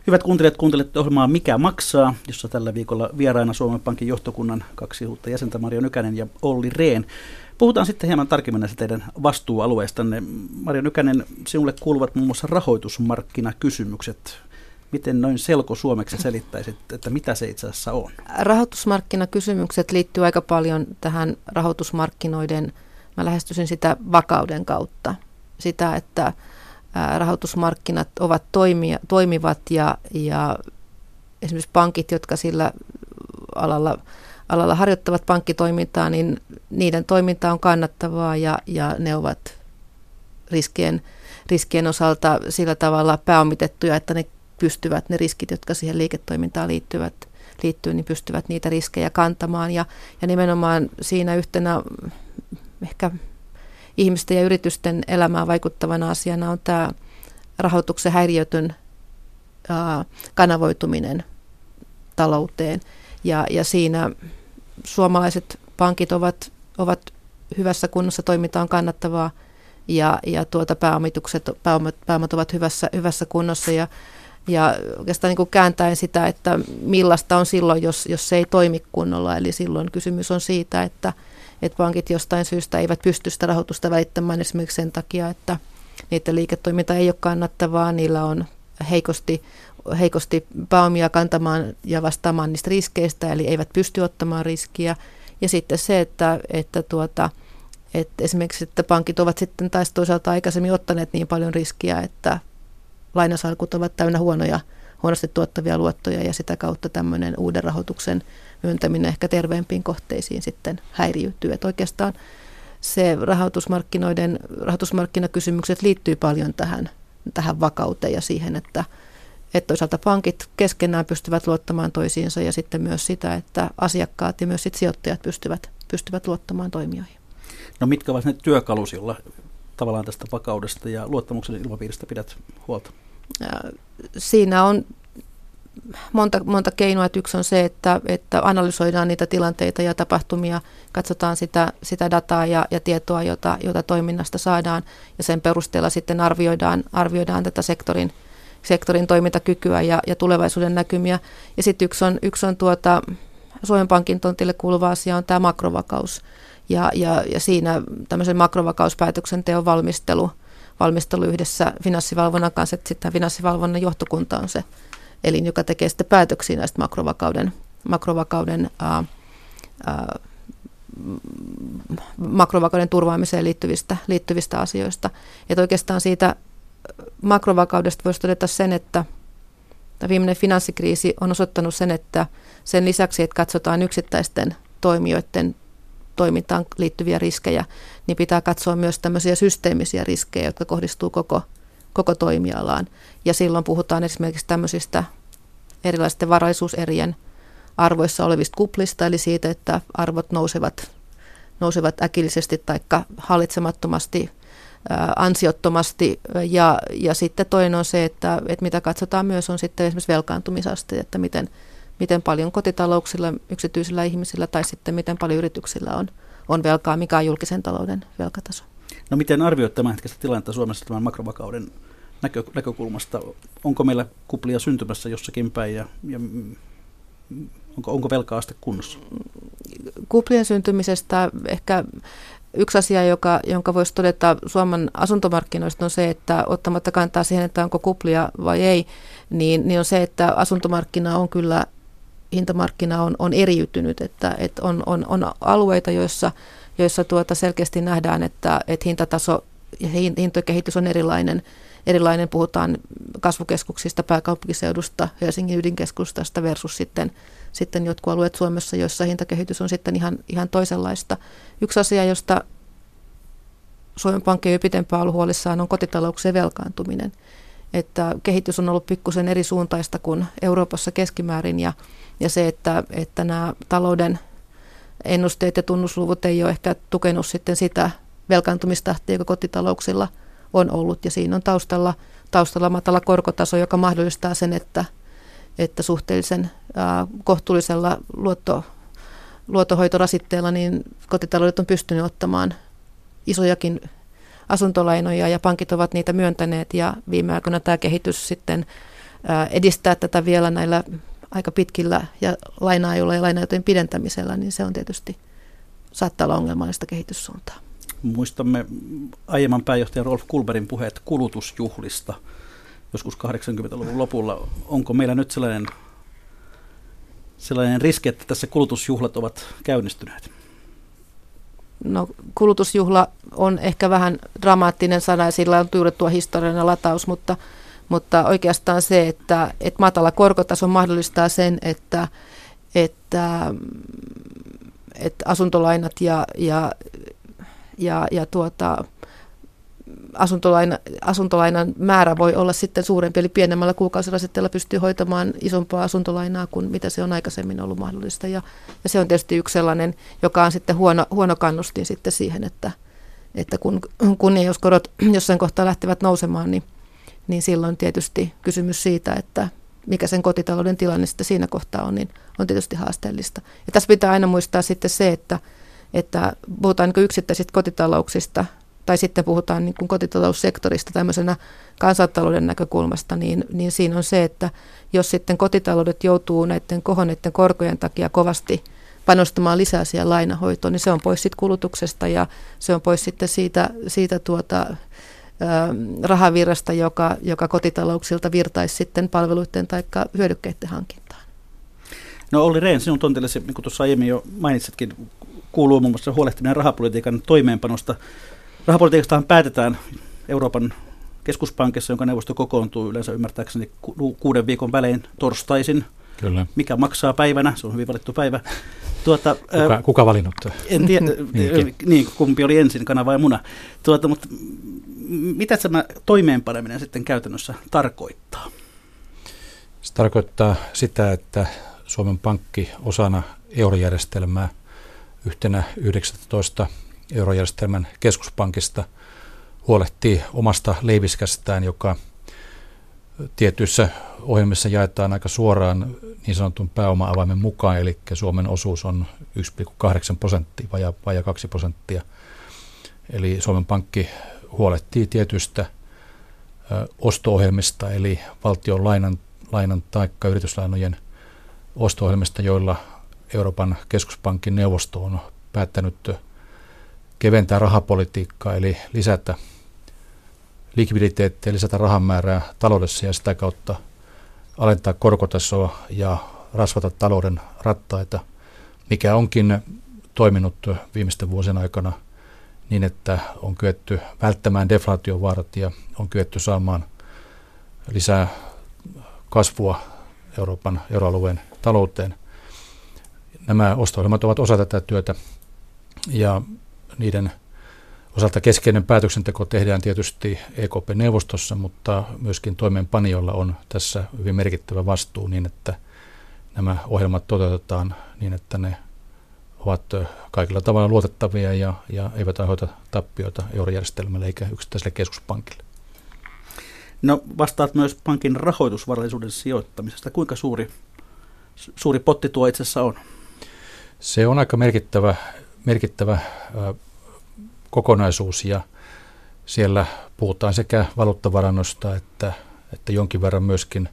Hyvät kuuntelijat, kuuntelette ohjelmaa Mikä maksaa, jossa tällä viikolla vieraina Suomen Pankin johtokunnan kaksi uutta jäsentä, Mario Nykänen ja Olli Rehn. Puhutaan sitten hieman tarkemmin näistä teidän vastuualueistanne. Mario Nykänen, sinulle kuuluvat muun muassa rahoitusmarkkinakysymykset. Miten noin selko suomeksi selittäisit, että mitä se itse asiassa on? Rahoitusmarkkinakysymykset liittyy aika paljon tähän rahoitusmarkkinoiden, mä lähestyisin sitä vakauden kautta. Sitä, että rahoitusmarkkinat ovat toimia, toimivat ja, ja esimerkiksi pankit, jotka sillä alalla, alalla harjoittavat pankkitoimintaa, niin niiden toiminta on kannattavaa ja, ja ne ovat riskien, riskien osalta sillä tavalla pääomitettuja, että ne pystyvät ne riskit, jotka siihen liiketoimintaan liittyvät, liittyy, niin pystyvät niitä riskejä kantamaan. Ja, ja nimenomaan siinä yhtenä ehkä ihmisten ja yritysten elämään vaikuttavana asiana on tämä rahoituksen häiriötön kanavoituminen talouteen. Ja, ja siinä suomalaiset pankit ovat, ovat hyvässä kunnossa, toiminta on kannattavaa ja, ja tuota pääomitukset, pääomat, pääomat ovat hyvässä, hyvässä kunnossa ja, ja oikeastaan niin kuin kääntäen sitä, että millaista on silloin, jos, jos se ei toimi kunnolla. Eli silloin kysymys on siitä, että, että pankit jostain syystä eivät pysty sitä rahoitusta välittämään esimerkiksi sen takia, että niiden liiketoiminta ei ole kannattavaa, niillä on heikosti, heikosti pääomia kantamaan ja vastaamaan niistä riskeistä, eli eivät pysty ottamaan riskiä. Ja sitten se, että, että, tuota, että esimerkiksi että pankit ovat sitten taas toisaalta aikaisemmin ottaneet niin paljon riskiä, että lainasalkut ovat täynnä huonoja, huonosti tuottavia luottoja ja sitä kautta tämmöinen uuden rahoituksen myöntäminen ehkä terveempiin kohteisiin sitten häiriytyy. Että oikeastaan se rahoitusmarkkinoiden, rahoitusmarkkinakysymykset liittyy paljon tähän, tähän vakauteen ja siihen, että, että toisaalta pankit keskenään pystyvät luottamaan toisiinsa ja sitten myös sitä, että asiakkaat ja myös sit sijoittajat pystyvät, pystyvät luottamaan toimijoihin. No mitkä ovat ne työkalut, joilla tavallaan tästä vakaudesta ja luottamuksen ilmapiiristä pidät huolta? Siinä on monta, monta keinoa. Yksi on se, että, että analysoidaan niitä tilanteita ja tapahtumia, katsotaan sitä, sitä dataa ja, ja tietoa, jota, jota toiminnasta saadaan, ja sen perusteella sitten arvioidaan, arvioidaan tätä sektorin, sektorin toimintakykyä ja, ja tulevaisuuden näkymiä. Ja sitten yksi on, yksi on tuota, Suomen Pankin tontille kuuluva asia on tämä makrovakaus. Ja, ja, ja siinä tämmöisen makrovakauspäätöksenteon valmistelu, valmistelu yhdessä finanssivalvonnan kanssa, että sitten finanssivalvonnan johtokunta on se, elin, joka tekee sitten päätöksiä näistä makrovakauden, makrovakauden, ää, ää, makrovakauden turvaamiseen liittyvistä, liittyvistä asioista. Että oikeastaan siitä makrovakaudesta voisi todeta sen, että viimeinen finanssikriisi on osoittanut sen, että sen lisäksi, että katsotaan yksittäisten toimijoiden toimintaan liittyviä riskejä, niin pitää katsoa myös tämmöisiä systeemisiä riskejä, jotka kohdistuu koko, koko toimialaan. Ja silloin puhutaan esimerkiksi tämmöisistä erilaisten varaisuuserien arvoissa olevista kuplista, eli siitä, että arvot nousevat, nousevat äkillisesti tai hallitsemattomasti, ansiottomasti. Ja, ja sitten toinen on se, että, että mitä katsotaan myös on sitten esimerkiksi velkaantumisaste, että miten, miten paljon kotitalouksilla, yksityisillä ihmisillä tai sitten miten paljon yrityksillä on, on velkaa, mikä on julkisen talouden velkataso. No miten arvioit tämän hetkistä tilannetta Suomessa tämän makrovakauden näkö, näkökulmasta? Onko meillä kuplia syntymässä jossakin päin ja, ja onko, onko velka-aste kunnossa? Kuplien syntymisestä ehkä yksi asia, joka, jonka voisi todeta Suomen asuntomarkkinoista on se, että ottamatta kantaa siihen, että onko kuplia vai ei, niin, niin on se, että asuntomarkkina on kyllä hintamarkkina on, on eriytynyt, että, että on, on, on alueita, joissa, joissa tuota selkeästi nähdään, että, että hintataso ja hintakehitys on erilainen. Erilainen puhutaan kasvukeskuksista, pääkaupunkiseudusta, Helsingin ydinkeskustasta versus sitten, sitten jotkut alueet Suomessa, joissa hintakehitys on sitten ihan, ihan toisenlaista. Yksi asia, josta Suomen Pankki jo pitempään ollut huolissaan, on kotitalouksien velkaantuminen. Että kehitys on ollut pikkusen eri suuntaista kuin Euroopassa keskimäärin ja ja se, että, että nämä talouden ennusteet ja tunnusluvut ei ole ehkä tukenut sitten sitä velkaantumistahtia, joka kotitalouksilla on ollut. Ja siinä on taustalla, taustalla matala korkotaso, joka mahdollistaa sen, että, että suhteellisen ää, kohtuullisella luotto, luottohoitorasitteella niin kotitaloudet on pystynyt ottamaan isojakin asuntolainoja ja pankit ovat niitä myöntäneet ja viime aikoina tämä kehitys sitten edistää tätä vielä näillä aika pitkillä ja lainaajoilla ja lainajoiden pidentämisellä, niin se on tietysti saattaa olla ongelmallista kehityssuuntaa. Muistamme aiemman pääjohtajan Rolf Kulberin puheet kulutusjuhlista joskus 80-luvun lopulla. Onko meillä nyt sellainen, sellainen riski, että tässä kulutusjuhlat ovat käynnistyneet? No kulutusjuhla on ehkä vähän dramaattinen sana ja sillä on juuri tuo historiallinen lataus, mutta – mutta oikeastaan se, että, että matala korkotaso mahdollistaa sen, että, että, että asuntolainat ja, ja, ja, ja tuota, asuntolaina, asuntolainan määrä voi olla sitten suurempi, eli pienemmällä kuukausirasitteella pystyy hoitamaan isompaa asuntolainaa kuin mitä se on aikaisemmin ollut mahdollista. Ja, ja se on tietysti yksi sellainen, joka on sitten huono, huono kannustin sitten siihen, että, että kun, kun jos korot jossain kohtaa lähtevät nousemaan, niin niin silloin tietysti kysymys siitä, että mikä sen kotitalouden tilanne sitten siinä kohtaa on, niin on tietysti haasteellista. Ja tässä pitää aina muistaa sitten se, että, että puhutaan niin yksittäisistä kotitalouksista tai sitten puhutaan niin kuin kotitaloussektorista tämmöisenä kansantalouden näkökulmasta, niin, niin siinä on se, että jos sitten kotitaloudet joutuu näiden kohonneiden korkojen takia kovasti panostamaan lisää siihen lainahoitoon, niin se on pois sitten kulutuksesta ja se on pois sitten siitä, siitä tuota, rahavirrasta, joka, joka kotitalouksilta virtaisi sitten palveluiden tai hyödykkeiden hankintaan. No Olli Rehn, sinun tontillesi, niin kuin tuossa aiemmin jo mainitsitkin, kuuluu muun muassa huolehtiminen rahapolitiikan toimeenpanosta. Rahapolitiikastahan päätetään Euroopan keskuspankissa, jonka neuvosto kokoontuu yleensä ymmärtääkseni ku- kuuden viikon välein torstaisin. Kyllä. Mikä maksaa päivänä, se on hyvin valittu päivä. Tuota, kuka, kuka valinnut? En tiedä, niin, kumpi oli ensin, kana vai muna. Tuota, mutta mitä tämä toimeenpaneminen sitten käytännössä tarkoittaa? Se tarkoittaa sitä, että Suomen Pankki osana eurojärjestelmää yhtenä 19 eurojärjestelmän keskuspankista huolehtii omasta leiviskästään, joka tietyissä ohjelmissa jaetaan aika suoraan niin sanotun pääoma-avaimen mukaan, eli Suomen osuus on 1,8 prosenttia, vajaa, vajaa 2 prosenttia. Eli Suomen Pankki huolehtii tietystä osto-ohjelmista, eli valtion lainan, lainan tai yrityslainojen osto-ohjelmista, joilla Euroopan keskuspankin neuvosto on päättänyt keventää rahapolitiikkaa, eli lisätä likviditeettiä, lisätä rahan määrää taloudessa ja sitä kautta alentaa korkotasoa ja rasvata talouden rattaita, mikä onkin toiminut viimeisten vuosien aikana – niin, että on kyetty välttämään deflaatiovaarat ja on kyetty saamaan lisää kasvua Euroopan euroalueen talouteen. Nämä osto ovat osa tätä työtä ja niiden osalta keskeinen päätöksenteko tehdään tietysti EKP-neuvostossa, mutta myöskin toimeenpanijoilla on tässä hyvin merkittävä vastuu niin, että nämä ohjelmat toteutetaan niin, että ne ovat kaikilla tavalla luotettavia ja, ja eivät aiheuta tappioita eurojärjestelmälle eikä yksittäiselle keskuspankille. No vastaat myös pankin rahoitusvarallisuuden sijoittamisesta. Kuinka suuri, suuri potti tuo itse asiassa on? Se on aika merkittävä, merkittävä kokonaisuus ja siellä puhutaan sekä valuuttavarannosta että, että jonkin verran myöskin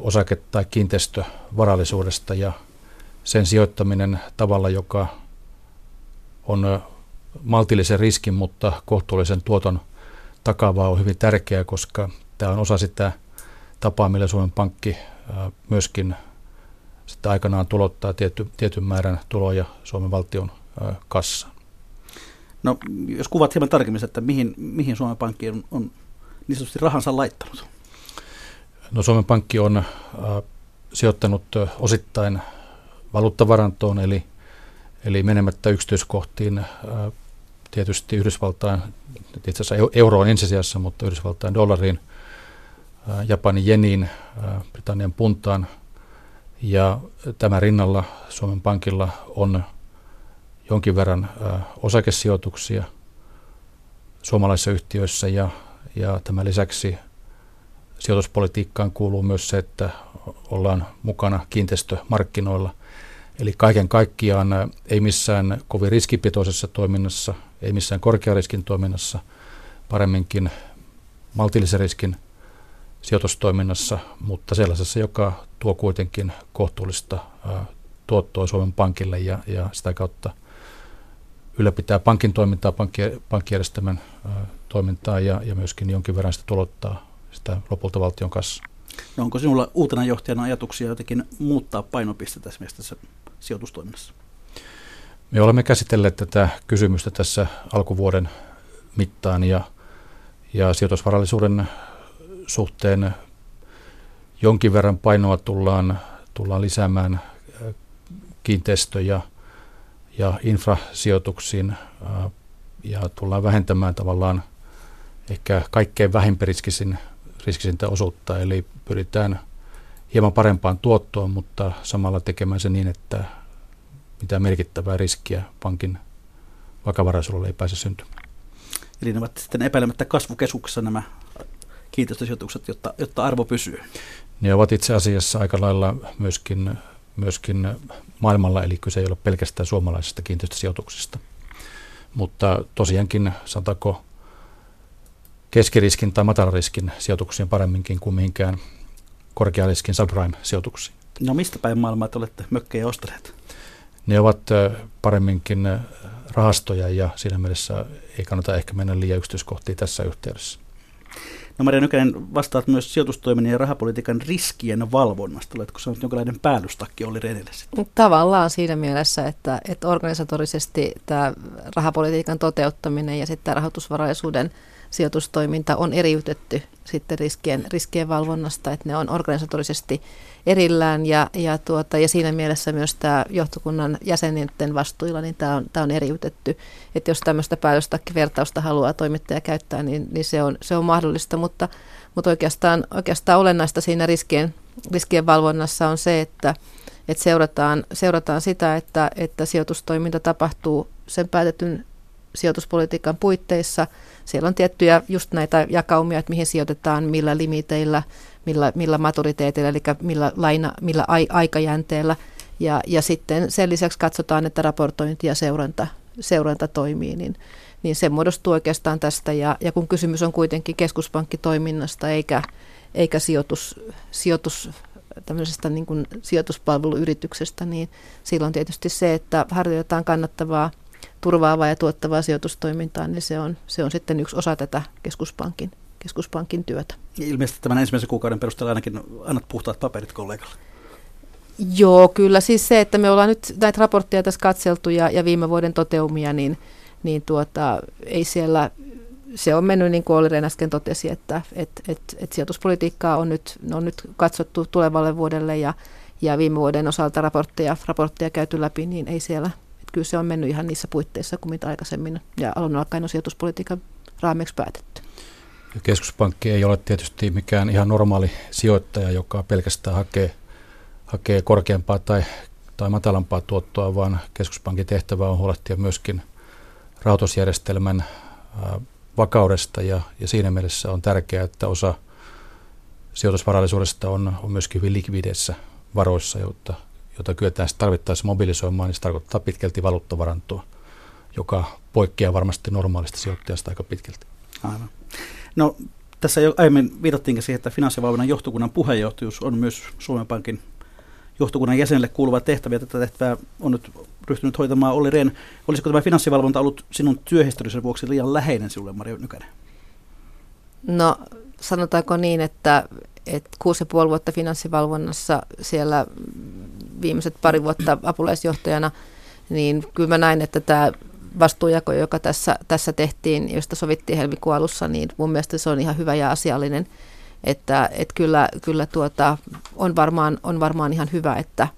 osake- tai kiinteistövarallisuudesta ja sen sijoittaminen tavalla, joka on maltillisen riskin, mutta kohtuullisen tuoton takavaa on hyvin tärkeää, koska tämä on osa sitä tapaa, millä Suomen Pankki myöskin sitten aikanaan tulottaa tiety, tietyn määrän tuloja Suomen valtion kassaan. No, jos kuvat hieman tarkemmin, että mihin, mihin Suomen Pankki on, on niin sanotusti rahansa laittanut? No, Suomen Pankki on äh, sijoittanut osittain valuuttavarantoon, eli, eli menemättä yksityiskohtiin äh, tietysti Yhdysvaltain, itse asiassa euroon ensisijassa, mutta Yhdysvaltain dollariin, äh, Japanin jeniin, äh, Britannian puntaan. Ja tämän rinnalla Suomen Pankilla on jonkin verran osakesijoituksia suomalaisissa yhtiöissä ja, ja tämän lisäksi sijoituspolitiikkaan kuuluu myös se, että ollaan mukana kiinteistömarkkinoilla. Eli kaiken kaikkiaan ei missään kovin riskipitoisessa toiminnassa, ei missään korkeariskin toiminnassa, paremminkin maltillisen riskin sijoitustoiminnassa, mutta sellaisessa, joka tuo kuitenkin kohtuullista tuottoa Suomen Pankille ja, ja sitä kautta ylläpitää pankin toimintaa, pankki, pankkijärjestelmän toimintaa ja, ja myöskin jonkin verran sitä tulottaa sitä lopulta valtion kanssa. No onko sinulla uutena johtajana ajatuksia jotenkin muuttaa painopistettä esimerkiksi tässä sijoitustoiminnassa? Me olemme käsitelleet tätä kysymystä tässä alkuvuoden mittaan ja, ja sijoitusvarallisuuden suhteen jonkin verran painoa tullaan, tullaan lisäämään kiinteistö- ja ja infrasijoituksiin ja tullaan vähentämään tavallaan ehkä kaikkein vähimpäriskisin riskisintä osuutta, eli pyritään hieman parempaan tuottoon, mutta samalla tekemään se niin, että mitään merkittävää riskiä pankin vakavaraisuudelle ei pääse syntymään. Eli ne ovat sitten epäilemättä kasvukeskuksessa nämä kiinteistösijoitukset, jotta, jotta arvo pysyy. Ne ovat itse asiassa aika lailla myöskin, myöskin maailmalla, eli kyse ei ole pelkästään suomalaisesta kiinteistösijoituksesta. Mutta tosiaankin, sanotaanko, keskiriskin tai matalariskin sijoituksiin paremminkin kuin mihinkään korkeariskin subprime-sijoituksiin. No mistä päin maailmaa te olette mökkejä ostaneet? Ne ovat paremminkin rahastoja ja siinä mielessä ei kannata ehkä mennä liian yksityiskohtiin tässä yhteydessä. No Maria Nykänen, vastaat myös sijoitustoiminnan ja rahapolitiikan riskien valvonnasta. Oletko se jonkinlainen päällystakki oli Renille sitten? Tavallaan siinä mielessä, että, että organisatorisesti tämä rahapolitiikan toteuttaminen ja sitten rahoitusvaraisuuden sijoitustoiminta on eriytetty sitten riskien, riskien valvonnasta, että ne on organisatorisesti erillään ja, ja, tuota, ja siinä mielessä myös tämä johtokunnan jäsenten vastuilla, niin tämä on, tämä on eriytetty. Että jos tämmöistä päätöstakkivertausta haluaa toimittaja käyttää, niin, niin se, on, se on mahdollista, mutta, mutta oikeastaan, oikeastaan olennaista siinä riskien, riskien valvonnassa on se, että, että seurataan, seurataan sitä, että, että sijoitustoiminta tapahtuu sen päätetyn sijoituspolitiikan puitteissa. Siellä on tiettyjä just näitä jakaumia, että mihin sijoitetaan, millä limiteillä, millä, millä maturiteetilla, eli millä, laina, millä ai, aikajänteellä. Ja, ja sitten sen lisäksi katsotaan, että raportointi ja seuranta, seuranta toimii, niin, niin se muodostuu oikeastaan tästä. Ja, ja kun kysymys on kuitenkin keskuspankkitoiminnasta eikä, eikä sijoitus, sijoitus tämmöisestä niin kuin sijoituspalveluyrityksestä, niin silloin tietysti se, että harjoitetaan kannattavaa – turvaavaa ja tuottavaa sijoitustoimintaa, niin se on, se on sitten yksi osa tätä keskuspankin, keskuspankin työtä. Ilmeisesti tämän ensimmäisen kuukauden perusteella ainakin annat puhtaat paperit kollegalle. Joo, kyllä. Siis se, että me ollaan nyt näitä raportteja tässä katseltu ja, ja viime vuoden toteumia, niin, niin tuota, ei siellä, se on mennyt niin kuin Olli äsken totesi, että et, et, et sijoituspolitiikkaa on nyt, on nyt katsottu tulevalle vuodelle ja, ja viime vuoden osalta raportteja, raportteja käyty läpi, niin ei siellä kyllä se on mennyt ihan niissä puitteissa kuin mitä aikaisemmin ja alun alkaen on sijoituspolitiikan raameiksi päätetty. Keskuspankki ei ole tietysti mikään ihan normaali sijoittaja, joka pelkästään hakee, hakee korkeampaa tai, tai matalampaa tuottoa, vaan keskuspankin tehtävä on huolehtia myöskin rahoitusjärjestelmän vakaudesta ja, ja siinä mielessä on tärkeää, että osa sijoitusvarallisuudesta on, on myöskin hyvin likvideissä varoissa, jotta, jota kyetään tarvittaessa mobilisoimaan, niin se tarkoittaa pitkälti valuuttavarantoa, joka poikkeaa varmasti normaalista sijoittajasta aika pitkälti. Aivan. No, tässä jo aiemmin viitattiinkin siihen, että finanssivalvonnan johtokunnan puheenjohtajuus on myös Suomen Pankin johtokunnan jäsenelle kuuluva tehtävä, ja tätä tehtävää on nyt ryhtynyt hoitamaan Olli Rehn. Olisiko tämä finanssivalvonta ollut sinun työhistoriasi vuoksi liian läheinen sinulle, Maria Nykänen? No, sanotaanko niin, että, että kuusi ja puoli vuotta finanssivalvonnassa siellä viimeiset pari vuotta apulaisjohtajana, niin kyllä mä näin, että tämä vastuujako, joka tässä, tässä tehtiin, josta sovittiin helmikuun alussa, niin mun mielestä se on ihan hyvä ja asiallinen. Että, että kyllä, kyllä tuota, on, varmaan, on varmaan ihan hyvä, että,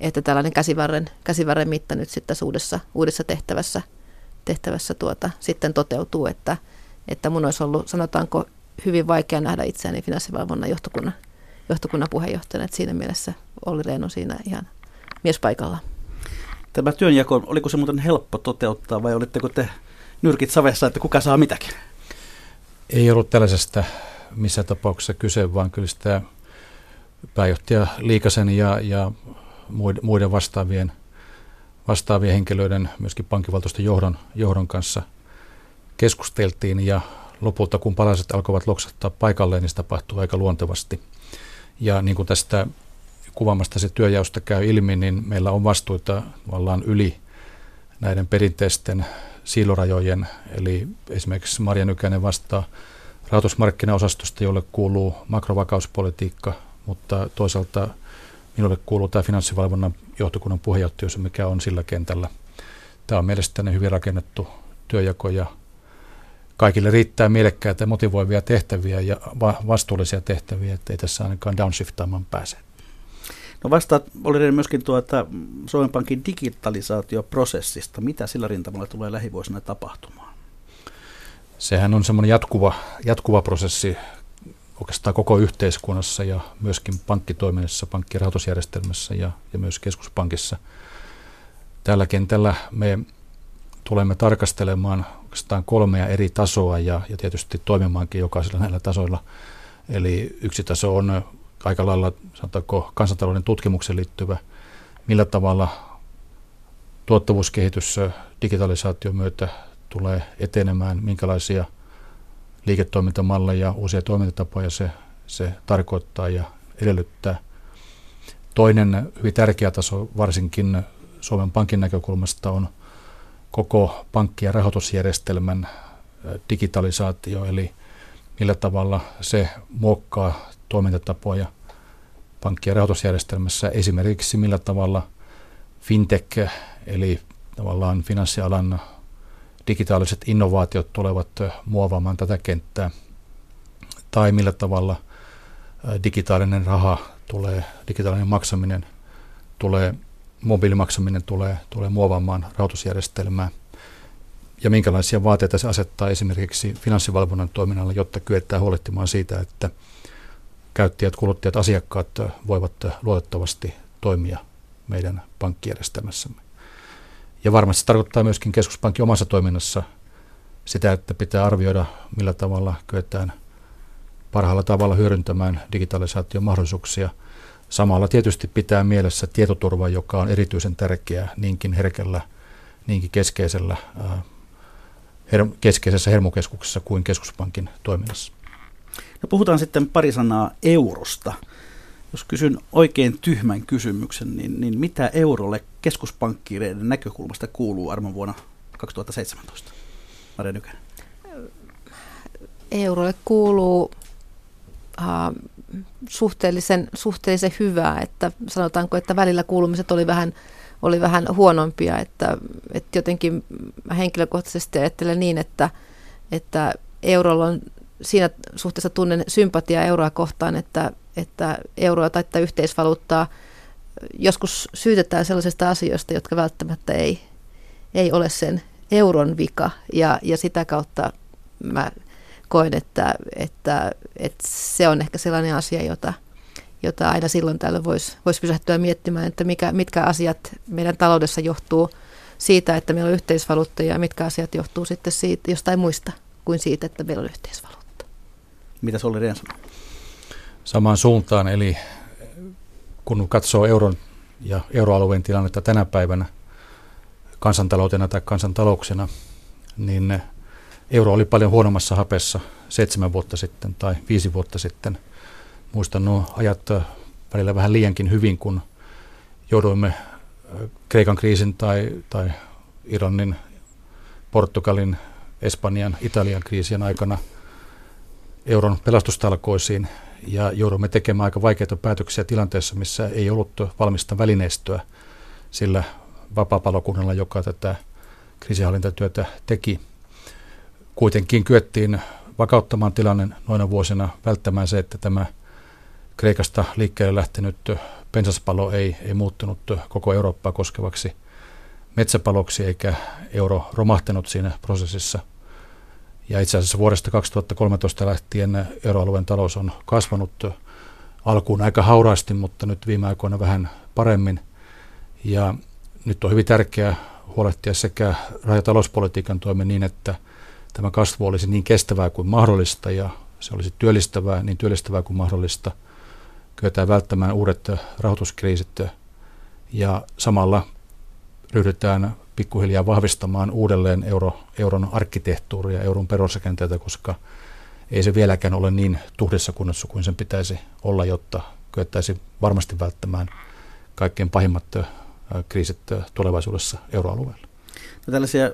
että tällainen käsivarren, käsivarren mitta nyt sitten uudessa, uudessa tehtävässä, tehtävässä tuota, sitten toteutuu, että, että mun olisi ollut, sanotaanko, hyvin vaikea nähdä itseäni finanssivalvonnan johtokunnan, johtokunnan puheenjohtajana, että siinä mielessä Olli Rehn on siinä ihan miespaikalla. Tämä työnjako, oliko se muuten helppo toteuttaa vai olitteko te nyrkit savessa, että kuka saa mitäkin? Ei ollut tällaisesta missä tapauksessa kyse, vaan kyllä sitä pääjohtaja Liikasen ja, ja muiden vastaavien, vastaavien henkilöiden, myöskin pankkivaltuuston johdon, johdon kanssa keskusteltiin ja lopulta kun palaset alkoivat loksattaa paikalleen, niin se tapahtui aika luontevasti. Ja niin kuin tästä kuvaamasta se työjaosta käy ilmi, niin meillä on vastuita tavallaan yli näiden perinteisten siilorajojen, eli esimerkiksi Marja Nykänen vastaa rahoitusmarkkinaosastosta, jolle kuuluu makrovakauspolitiikka, mutta toisaalta minulle kuuluu tämä finanssivalvonnan johtokunnan puheenjohtajuus, mikä on sillä kentällä. Tämä on mielestäni hyvin rakennettu työjako ja kaikille riittää mielekkäitä ja motivoivia tehtäviä ja vastuullisia tehtäviä, että ei tässä ainakaan downshiftaamaan pääse. No vastaat oli myöskin tuota Suomen Pankin digitalisaatioprosessista. Mitä sillä rintamalla tulee lähivuosina tapahtumaan? Sehän on semmoinen jatkuva, jatkuva prosessi oikeastaan koko yhteiskunnassa ja myöskin pankkitoiminnassa, pankkirahoitusjärjestelmässä ja, ja myös keskuspankissa. Tällä kentällä me tulemme tarkastelemaan oikeastaan kolmea eri tasoa ja, ja tietysti toimimaankin jokaisella näillä tasoilla. Eli yksi taso on aika lailla sanotaanko, kansantalouden tutkimukseen liittyvä, millä tavalla tuottavuuskehitys digitalisaation myötä tulee etenemään, minkälaisia liiketoimintamalleja, uusia toimintatapoja se, se tarkoittaa ja edellyttää. Toinen hyvin tärkeä taso varsinkin Suomen Pankin näkökulmasta on koko pankki- ja rahoitusjärjestelmän digitalisaatio, eli millä tavalla se muokkaa toimintatapoja pankki- ja rahoitusjärjestelmässä, esimerkiksi millä tavalla fintech, eli tavallaan finanssialan digitaaliset innovaatiot tulevat muovaamaan tätä kenttää, tai millä tavalla digitaalinen raha tulee, digitaalinen maksaminen tulee, mobiilimaksaminen tulee, tulee muovaamaan rahoitusjärjestelmää, ja minkälaisia vaateita se asettaa esimerkiksi finanssivalvonnan toiminnalle, jotta kyetään huolehtimaan siitä, että käyttäjät, kuluttajat, asiakkaat voivat luotettavasti toimia meidän pankkijärjestelmässämme. Ja varmasti se tarkoittaa myöskin keskuspankin omassa toiminnassa sitä, että pitää arvioida, millä tavalla kyetään parhaalla tavalla hyödyntämään digitalisaation mahdollisuuksia. Samalla tietysti pitää mielessä tietoturva, joka on erityisen tärkeää niinkin herkellä, niinkin keskeisellä, her, keskeisessä hermokeskuksessa kuin keskuspankin toiminnassa. No puhutaan sitten pari sanaa eurosta. Jos kysyn oikein tyhmän kysymyksen, niin, niin mitä eurolle keskuspankkiireiden näkökulmasta kuuluu armon vuonna 2017? Maria Nykänen. Eurolle kuuluu uh, suhteellisen, suhteellisen hyvää, että sanotaanko, että välillä kuulumiset oli vähän, oli vähän huonompia, että, että jotenkin henkilökohtaisesti ajattelen niin, että, että eurolla on siinä suhteessa tunnen sympatiaa euroa kohtaan, että, että euroa tai yhteisvaluuttaa joskus syytetään sellaisista asioista, jotka välttämättä ei, ei ole sen euron vika. Ja, ja sitä kautta mä koen, että, että, että se on ehkä sellainen asia, jota, jota aina silloin tällöin voisi vois pysähtyä miettimään, että mikä, mitkä asiat meidän taloudessa johtuu siitä, että meillä on yhteisvaluutta ja mitkä asiat johtuu sitten siitä, jostain muista kuin siitä, että meillä on yhteisvaluutta. Mitä Olli Rehn sanoo? Samaan suuntaan, eli kun katsoo euron ja euroalueen tilannetta tänä päivänä kansantaloutena tai kansantalouksena, niin euro oli paljon huonommassa hapessa seitsemän vuotta sitten tai viisi vuotta sitten. Muistan nuo ajat välillä vähän liiankin hyvin, kun jouduimme Kreikan kriisin tai, tai Irlannin, Portugalin, Espanjan, Italian kriisien aikana euron pelastustalkoisiin ja joudumme tekemään aika vaikeita päätöksiä tilanteessa, missä ei ollut valmista välineistöä sillä vapaapalokunnalla, joka tätä kriisihallintatyötä teki. Kuitenkin kyettiin vakauttamaan tilanne noina vuosina, välttämään se, että tämä Kreikasta liikkeelle lähtenyt pensaspalo ei, ei muuttunut koko Eurooppaa koskevaksi metsäpaloksi, eikä euro romahtanut siinä prosessissa. Ja itse asiassa vuodesta 2013 lähtien euroalueen talous on kasvanut alkuun aika hauraasti, mutta nyt viime aikoina vähän paremmin. Ja nyt on hyvin tärkeää huolehtia sekä rajatalouspolitiikan toimen niin, että tämä kasvu olisi niin kestävää kuin mahdollista ja se olisi työllistävää, niin työllistävää kuin mahdollista. Kyetään välttämään uudet rahoituskriisit ja samalla ryhdytään pikkuhiljaa vahvistamaan uudelleen euro, euron arkkitehtuuria, euron perusrakenteita, koska ei se vieläkään ole niin tuhdessa kunnossa kuin sen pitäisi olla, jotta kyettäisiin varmasti välttämään kaikkein pahimmat kriisit tulevaisuudessa euroalueella. No tällaisia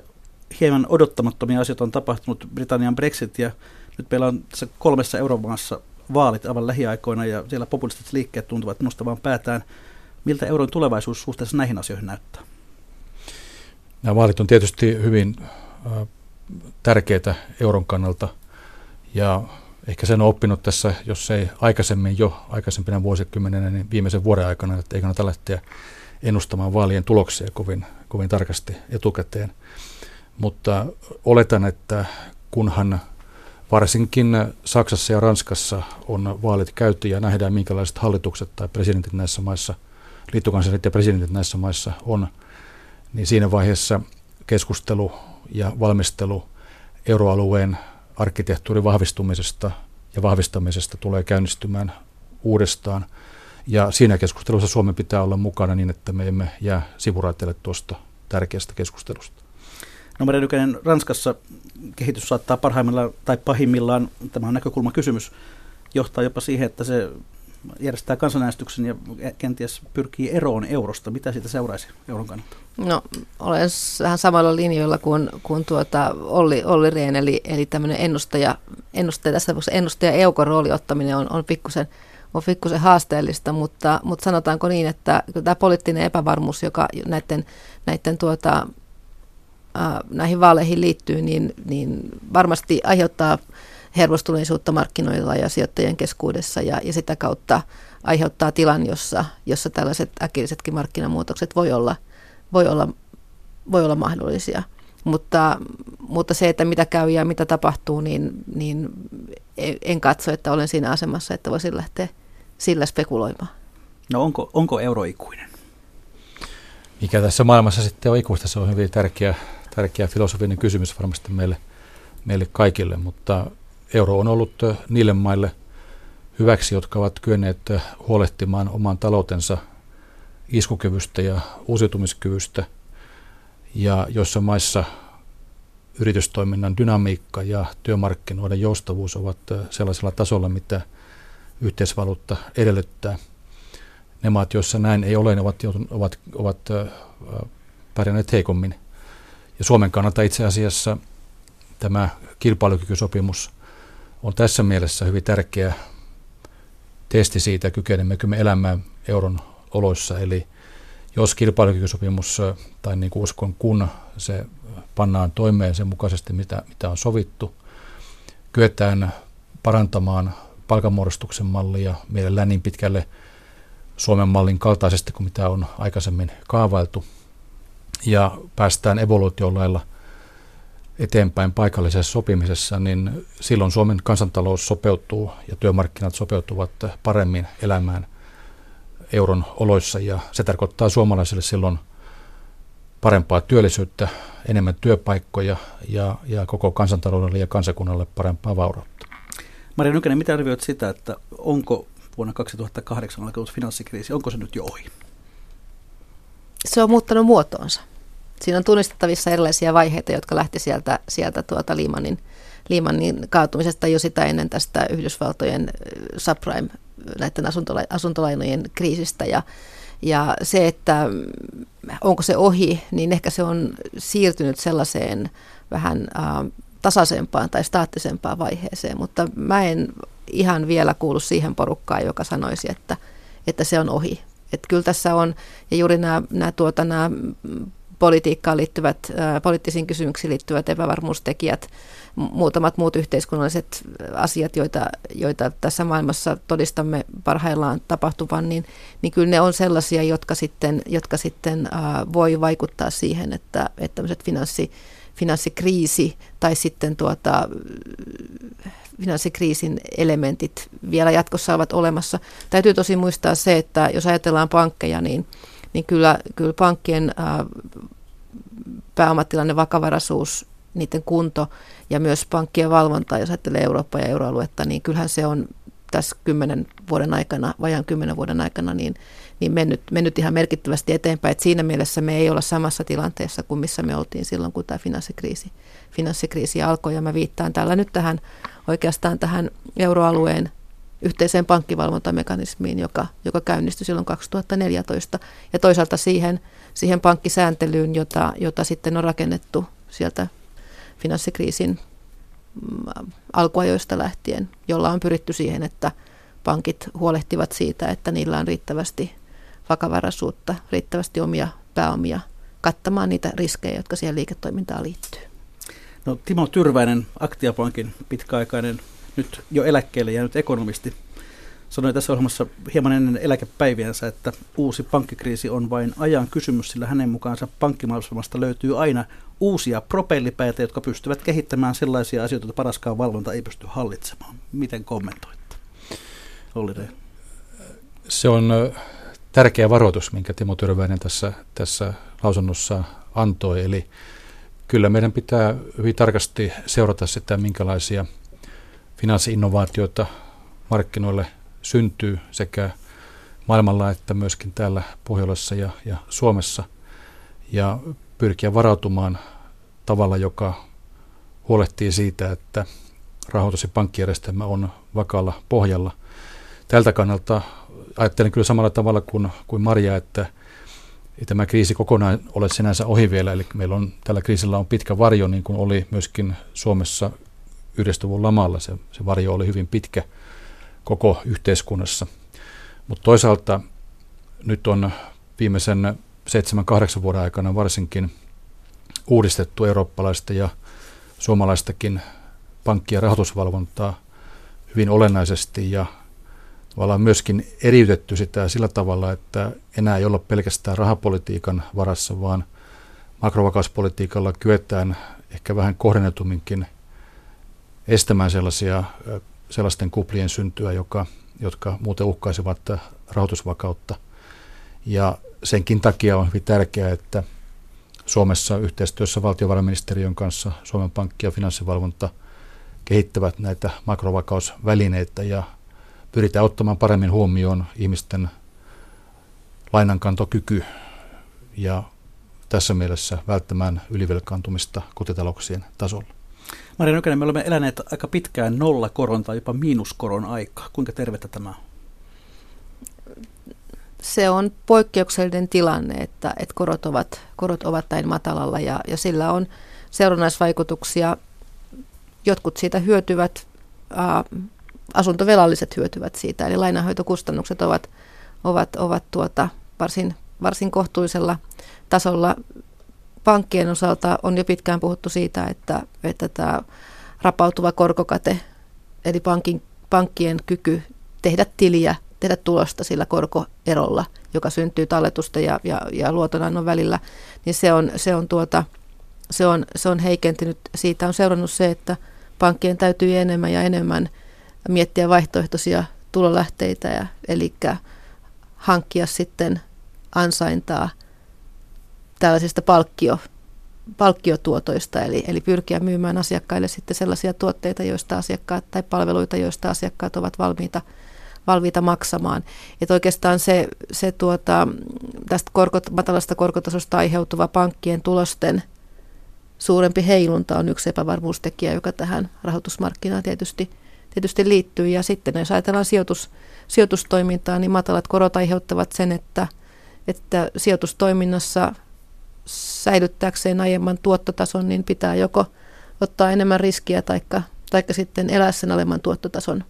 hieman odottamattomia asioita on tapahtunut, Britannian Brexit ja nyt meillä on tässä kolmessa euromaassa vaalit aivan lähiaikoina ja siellä populistiset liikkeet tuntuvat nostavan päätään. Miltä euron tulevaisuus suhteessa näihin asioihin näyttää? Nämä vaalit on tietysti hyvin tärkeitä euron kannalta ja ehkä sen on oppinut tässä, jos ei aikaisemmin jo aikaisempina vuosikymmeninä, niin viimeisen vuoden aikana, että ei kannata lähteä ennustamaan vaalien tuloksia kovin, kovin tarkasti etukäteen. Mutta oletan, että kunhan varsinkin Saksassa ja Ranskassa on vaalit käyty ja nähdään minkälaiset hallitukset tai presidentit näissä maissa, liittokansallit ja presidentit näissä maissa on, niin siinä vaiheessa keskustelu ja valmistelu euroalueen arkkitehtuurin vahvistumisesta ja vahvistamisesta tulee käynnistymään uudestaan. Ja siinä keskustelussa Suomen pitää olla mukana niin, että me emme jää sivuraiteille tuosta tärkeästä keskustelusta. No Maria Ranskassa kehitys saattaa parhaimmillaan tai pahimmillaan, tämä on näkökulmakysymys, johtaa jopa siihen, että se järjestää kansanäänestyksen ja kenties pyrkii eroon eurosta. Mitä siitä seuraisi euron kannalta? No, olen vähän samalla linjoilla kuin, kuin tuota Olli, Olli Rehn, eli, eli tämmöinen ennustaja, ennustaja, tässä tapauksessa ennustaja eukon rooli ottaminen on, on pikkusen on pikkusen haasteellista, mutta, mutta sanotaanko niin, että tämä poliittinen epävarmuus, joka näiden, näiden tuota, näihin vaaleihin liittyy, niin, niin varmasti aiheuttaa hermostuneisuutta markkinoilla ja sijoittajien keskuudessa ja, ja sitä kautta aiheuttaa tilan, jossa, jossa tällaiset äkillisetkin markkinamuutokset voi olla, voi olla, voi olla mahdollisia. Mutta, mutta se, että mitä käy ja mitä tapahtuu, niin, niin en katso, että olen siinä asemassa, että voisin lähteä sillä spekuloimaan. No onko, onko euro ikuinen? Mikä tässä maailmassa sitten on ikuista, se on hyvin tärkeä, tärkeä filosofinen kysymys varmasti meille, meille kaikille, mutta euro on ollut niille maille hyväksi, jotka ovat kyenneet huolehtimaan oman taloutensa iskukyvystä ja uusiutumiskyvystä. Ja joissa maissa yritystoiminnan dynamiikka ja työmarkkinoiden joustavuus ovat sellaisella tasolla, mitä yhteisvaluutta edellyttää. Ne maat, joissa näin ei ole, ne ovat, ovat, ovat pärjänneet heikommin. Ja Suomen kannalta itse asiassa tämä kilpailukykysopimus – on tässä mielessä hyvin tärkeä testi siitä, kykenemmekö me elämään euron oloissa. Eli jos kilpailukykysopimus, tai niin kuin uskon, kun se pannaan toimeen sen mukaisesti, mitä, mitä on sovittu, kyetään parantamaan palkanmuodostuksen mallia mielellään niin pitkälle Suomen mallin kaltaisesti kuin mitä on aikaisemmin kaavailtu. Ja päästään evoluution lailla eteenpäin paikallisessa sopimisessa, niin silloin Suomen kansantalous sopeutuu ja työmarkkinat sopeutuvat paremmin elämään euron oloissa ja se tarkoittaa suomalaisille silloin parempaa työllisyyttä, enemmän työpaikkoja ja, ja koko kansantaloudelle ja kansakunnalle parempaa vaurautta. Maria Nykänen, mitä arvioit sitä, että onko vuonna 2008 alkanut finanssikriisi, onko se nyt jo ohi? Se on muuttanut muotoonsa. Siinä on tunnistettavissa erilaisia vaiheita, jotka lähti sieltä, sieltä tuota Liimanin, Liimanin kaatumisesta jo sitä ennen tästä Yhdysvaltojen subprime näiden asuntola- asuntolainojen kriisistä ja, ja se, että onko se ohi, niin ehkä se on siirtynyt sellaiseen vähän äh, tasaisempaan tai staattisempaan vaiheeseen, mutta mä en ihan vielä kuulu siihen porukkaan, joka sanoisi, että, että se on ohi. Että kyllä tässä on, ja juuri nämä, nämä, tuota, nämä politiikkaan liittyvät, poliittisiin kysymyksiin liittyvät epävarmuustekijät, muutamat muut yhteiskunnalliset asiat, joita, joita tässä maailmassa todistamme parhaillaan tapahtuvan, niin, niin kyllä ne on sellaisia, jotka sitten, jotka sitten voi vaikuttaa siihen, että, että tämmöiset finanssi, finanssikriisi tai sitten tuota, finanssikriisin elementit vielä jatkossa ovat olemassa. Täytyy tosi muistaa se, että jos ajatellaan pankkeja, niin, niin kyllä, kyllä pankkien ää, pääomatilanne, vakavaraisuus, niiden kunto ja myös pankkien valvonta, jos ajattelee Eurooppaa ja euroaluetta, niin kyllähän se on tässä kymmenen vuoden aikana, vajaan kymmenen vuoden aikana, niin, niin mennyt, mennyt ihan merkittävästi eteenpäin. Et siinä mielessä me ei olla samassa tilanteessa kuin missä me oltiin silloin, kun tämä finanssikriisi, finanssikriisi alkoi. Ja mä viittaan tällä nyt tähän oikeastaan tähän euroalueen yhteiseen pankkivalvontamekanismiin, joka, joka käynnistyi silloin 2014. Ja toisaalta siihen, siihen pankkisääntelyyn, jota, jota sitten on rakennettu sieltä finanssikriisin mm, alkuajoista lähtien, jolla on pyritty siihen, että pankit huolehtivat siitä, että niillä on riittävästi vakavaraisuutta, riittävästi omia pääomia kattamaan niitä riskejä, jotka siihen liiketoimintaan liittyy. No, Timo Tyrväinen, Aktiapankin pitkäaikainen, nyt jo eläkkeelle jäänyt ekonomisti, sanoi tässä ohjelmassa hieman ennen eläkepäiviänsä, että uusi pankkikriisi on vain ajan kysymys, sillä hänen mukaansa pankkimaailmasta löytyy aina uusia propellipäitä, jotka pystyvät kehittämään sellaisia asioita, joita paraskaan valvonta ei pysty hallitsemaan. Miten kommentoitte? Olli Rehn. Se on tärkeä varoitus, minkä Timo Tyrväinen tässä, tässä lausunnossa antoi. Eli kyllä meidän pitää hyvin tarkasti seurata sitä, minkälaisia finanssiinnovaatioita markkinoille syntyy sekä maailmalla että myöskin täällä Pohjolassa ja, ja Suomessa. Ja pyrkiä varautumaan tavalla, joka huolehtii siitä, että rahoitus- ja pankkijärjestelmä on vakaalla pohjalla. Tältä kannalta ajattelen kyllä samalla tavalla kuin, kuin Maria, että ei tämä kriisi kokonaan ole sinänsä ohi vielä, eli meillä on, tällä kriisillä on pitkä varjo, niin kuin oli myöskin Suomessa 90 lamalla. Se, se varjo oli hyvin pitkä koko yhteiskunnassa. Mutta toisaalta nyt on viimeisen 7-8 vuoden aikana varsinkin uudistettu eurooppalaista ja suomalaistakin pankki- ja rahoitusvalvontaa hyvin olennaisesti ja tavallaan myöskin eriytetty sitä sillä tavalla, että enää ei olla pelkästään rahapolitiikan varassa, vaan makrovakauspolitiikalla kyetään ehkä vähän kohdennetumminkin estämään sellaisia, sellaisten kuplien syntyä, joka, jotka muuten uhkaisivat rahoitusvakautta. Ja senkin takia on hyvin tärkeää, että Suomessa yhteistyössä valtiovarainministeriön kanssa Suomen Pankki ja finanssivalvonta kehittävät näitä makrovakausvälineitä ja pyritään ottamaan paremmin huomioon ihmisten lainankantokyky ja tässä mielessä välttämään ylivelkaantumista kotitalouksien tasolla. Maria Nykänen, me olemme eläneet aika pitkään nollakoron tai jopa miinuskoron aikaa. Kuinka tervettä tämä on? Se on poikkeuksellinen tilanne, että, että korot, ovat, korot ovat näin matalalla ja, ja sillä on seurannaisvaikutuksia. Jotkut siitä hyötyvät, ää, asuntovelalliset hyötyvät siitä, eli lainanhoitokustannukset ovat, ovat, ovat tuota, varsin, varsin kohtuullisella tasolla. Pankkien osalta on jo pitkään puhuttu siitä, että, että tämä rapautuva korkokate, eli pankin, pankkien kyky tehdä tiliä, tehdä tulosta sillä korkoerolla joka syntyy talletusten ja, ja, ja luotonannon välillä, niin se on, se on, tuota, se on, se on heikentynyt. Siitä on seurannut se, että pankkien täytyy enemmän ja enemmän miettiä vaihtoehtoisia tulolähteitä, ja, eli hankkia sitten ansaintaa tällaisista palkkio, palkkiotuotoista, eli, eli pyrkiä myymään asiakkaille sitten sellaisia tuotteita, joista asiakkaat tai palveluita, joista asiakkaat ovat valmiita, valmiita maksamaan. Et oikeastaan se, se tuota, tästä korkot, matalasta korkotasosta aiheutuva pankkien tulosten suurempi heilunta on yksi epävarmuustekijä, joka tähän rahoitusmarkkinaan tietysti, tietysti liittyy. Ja sitten jos ajatellaan sijoitus, sijoitustoimintaa, niin matalat korot aiheuttavat sen, että, että sijoitustoiminnassa säilyttääkseen aiemman tuottotason, niin pitää joko ottaa enemmän riskiä taikka, taikka sitten elää sen alemman tuottotason,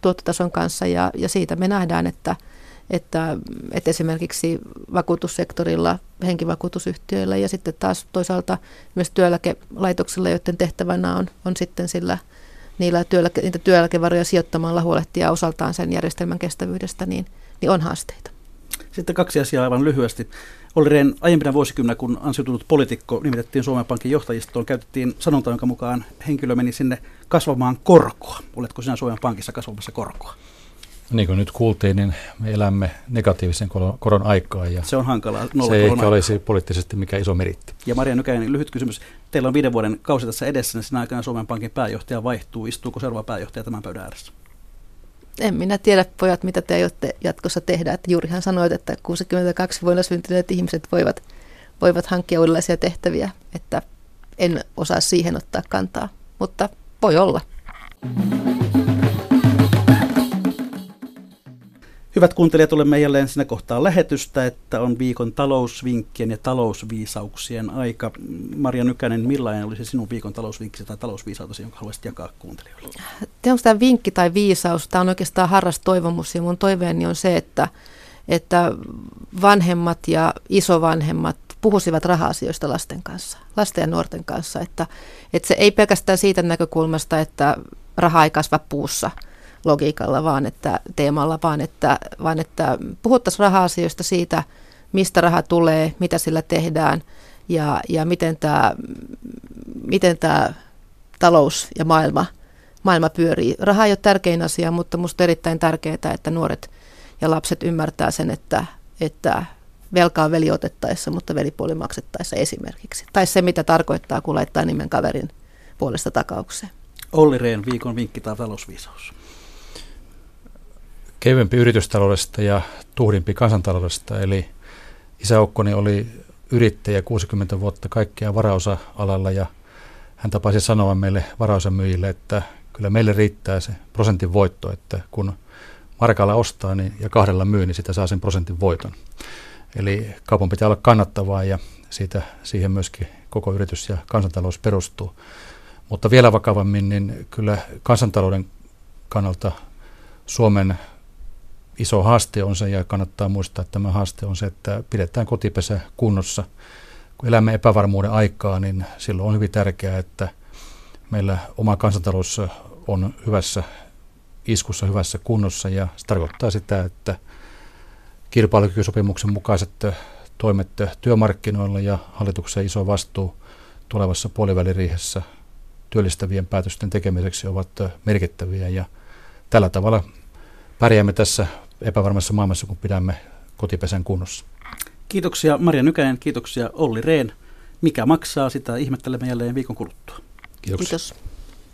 tuottotason kanssa. Ja, ja siitä me nähdään, että, että, että esimerkiksi vakuutussektorilla, henkivakuutusyhtiöillä ja sitten taas toisaalta myös työeläkelaitoksilla, joiden tehtävänä on, on sitten sillä niillä työeläke, niitä työeläkevaroja sijoittamalla huolehtia osaltaan sen järjestelmän kestävyydestä, niin, niin on haasteita. Sitten kaksi asiaa aivan lyhyesti. Olli Rehn, aiempina vuosikymmenä, kun ansiutunut poliitikko nimitettiin Suomen Pankin johtajistoon, käytettiin sanonta, jonka mukaan henkilö meni sinne kasvamaan korkoa. Oletko sinä Suomen Pankissa kasvamassa korkoa? Niin kuin nyt kuultiin, niin me elämme negatiivisen koron aikaa. Ja se on hankalaa. Se ei ehkä olisi poliittisesti mikä iso meritti. Ja Maria Nykäinen, lyhyt kysymys. Teillä on viiden vuoden kausi tässä edessä, niin sinä aikana Suomen Pankin pääjohtaja vaihtuu. Istuuko seuraava pääjohtaja tämän pöydän ääressä? En minä tiedä, pojat, mitä te aiotte jatkossa tehdä. Että juurihan sanoit, että 62 vuonna syntyneet ihmiset voivat, voivat hankkia uudenlaisia tehtäviä, että en osaa siihen ottaa kantaa, mutta voi olla. Hyvät kuuntelijat, olemme jälleen siinä kohtaa lähetystä, että on viikon talousvinkkien ja talousviisauksien aika. Maria Nykänen, millainen olisi sinun viikon talousvinkkisi tai talousviisautasi, jonka haluaisit jakaa kuuntelijoille? Onko tämä vinkki tai viisaus? Tämä on oikeastaan harras toivomus ja mun toiveeni on se, että, että vanhemmat ja isovanhemmat puhuisivat raha-asioista lasten kanssa, lasten ja nuorten kanssa. Että, että se ei pelkästään siitä näkökulmasta, että raha ei kasva puussa – logiikalla, vaan että teemalla, vaan että, vaan että puhuttaisiin raha-asioista siitä, mistä raha tulee, mitä sillä tehdään ja, ja miten tämä miten tämä talous ja maailma, maailma pyörii. Raha ei ole tärkein asia, mutta minusta erittäin tärkeää, että nuoret ja lapset ymmärtää sen, että, että velkaa veli otettaessa, mutta velipuoli maksettaessa esimerkiksi. Tai se, mitä tarkoittaa, kun laittaa nimen kaverin puolesta takaukseen. Olli Rehn, viikon vinkki tai talousviisaus kevyempi yritystaloudesta ja tuhdimpi kansantaloudesta. Eli isäukkoni oli yrittäjä 60 vuotta kaikkea varaosa-alalla ja hän tapasi sanoa meille varaosamyyjille, että kyllä meille riittää se prosentin voitto, että kun markalla ostaa niin, ja kahdella myy, niin sitä saa sen prosentin voiton. Eli kaupan pitää olla kannattavaa ja siitä, siihen myöskin koko yritys ja kansantalous perustuu. Mutta vielä vakavammin, niin kyllä kansantalouden kannalta Suomen iso haaste on se, ja kannattaa muistaa, että tämä haaste on se, että pidetään kotipesä kunnossa. Kun elämme epävarmuuden aikaa, niin silloin on hyvin tärkeää, että meillä oma kansantalous on hyvässä iskussa, hyvässä kunnossa, ja se tarkoittaa sitä, että kilpailukykysopimuksen mukaiset toimet työmarkkinoilla ja hallituksen iso vastuu tulevassa puoliväliriihessä työllistävien päätösten tekemiseksi ovat merkittäviä ja tällä tavalla pärjäämme tässä epävarmassa maailmassa, kun pidämme kotipesän kunnossa. Kiitoksia Maria Nykänen, kiitoksia Olli Rehn. Mikä maksaa, sitä ihmettelemme jälleen viikon kuluttua. Kiitoksia. Kiitos.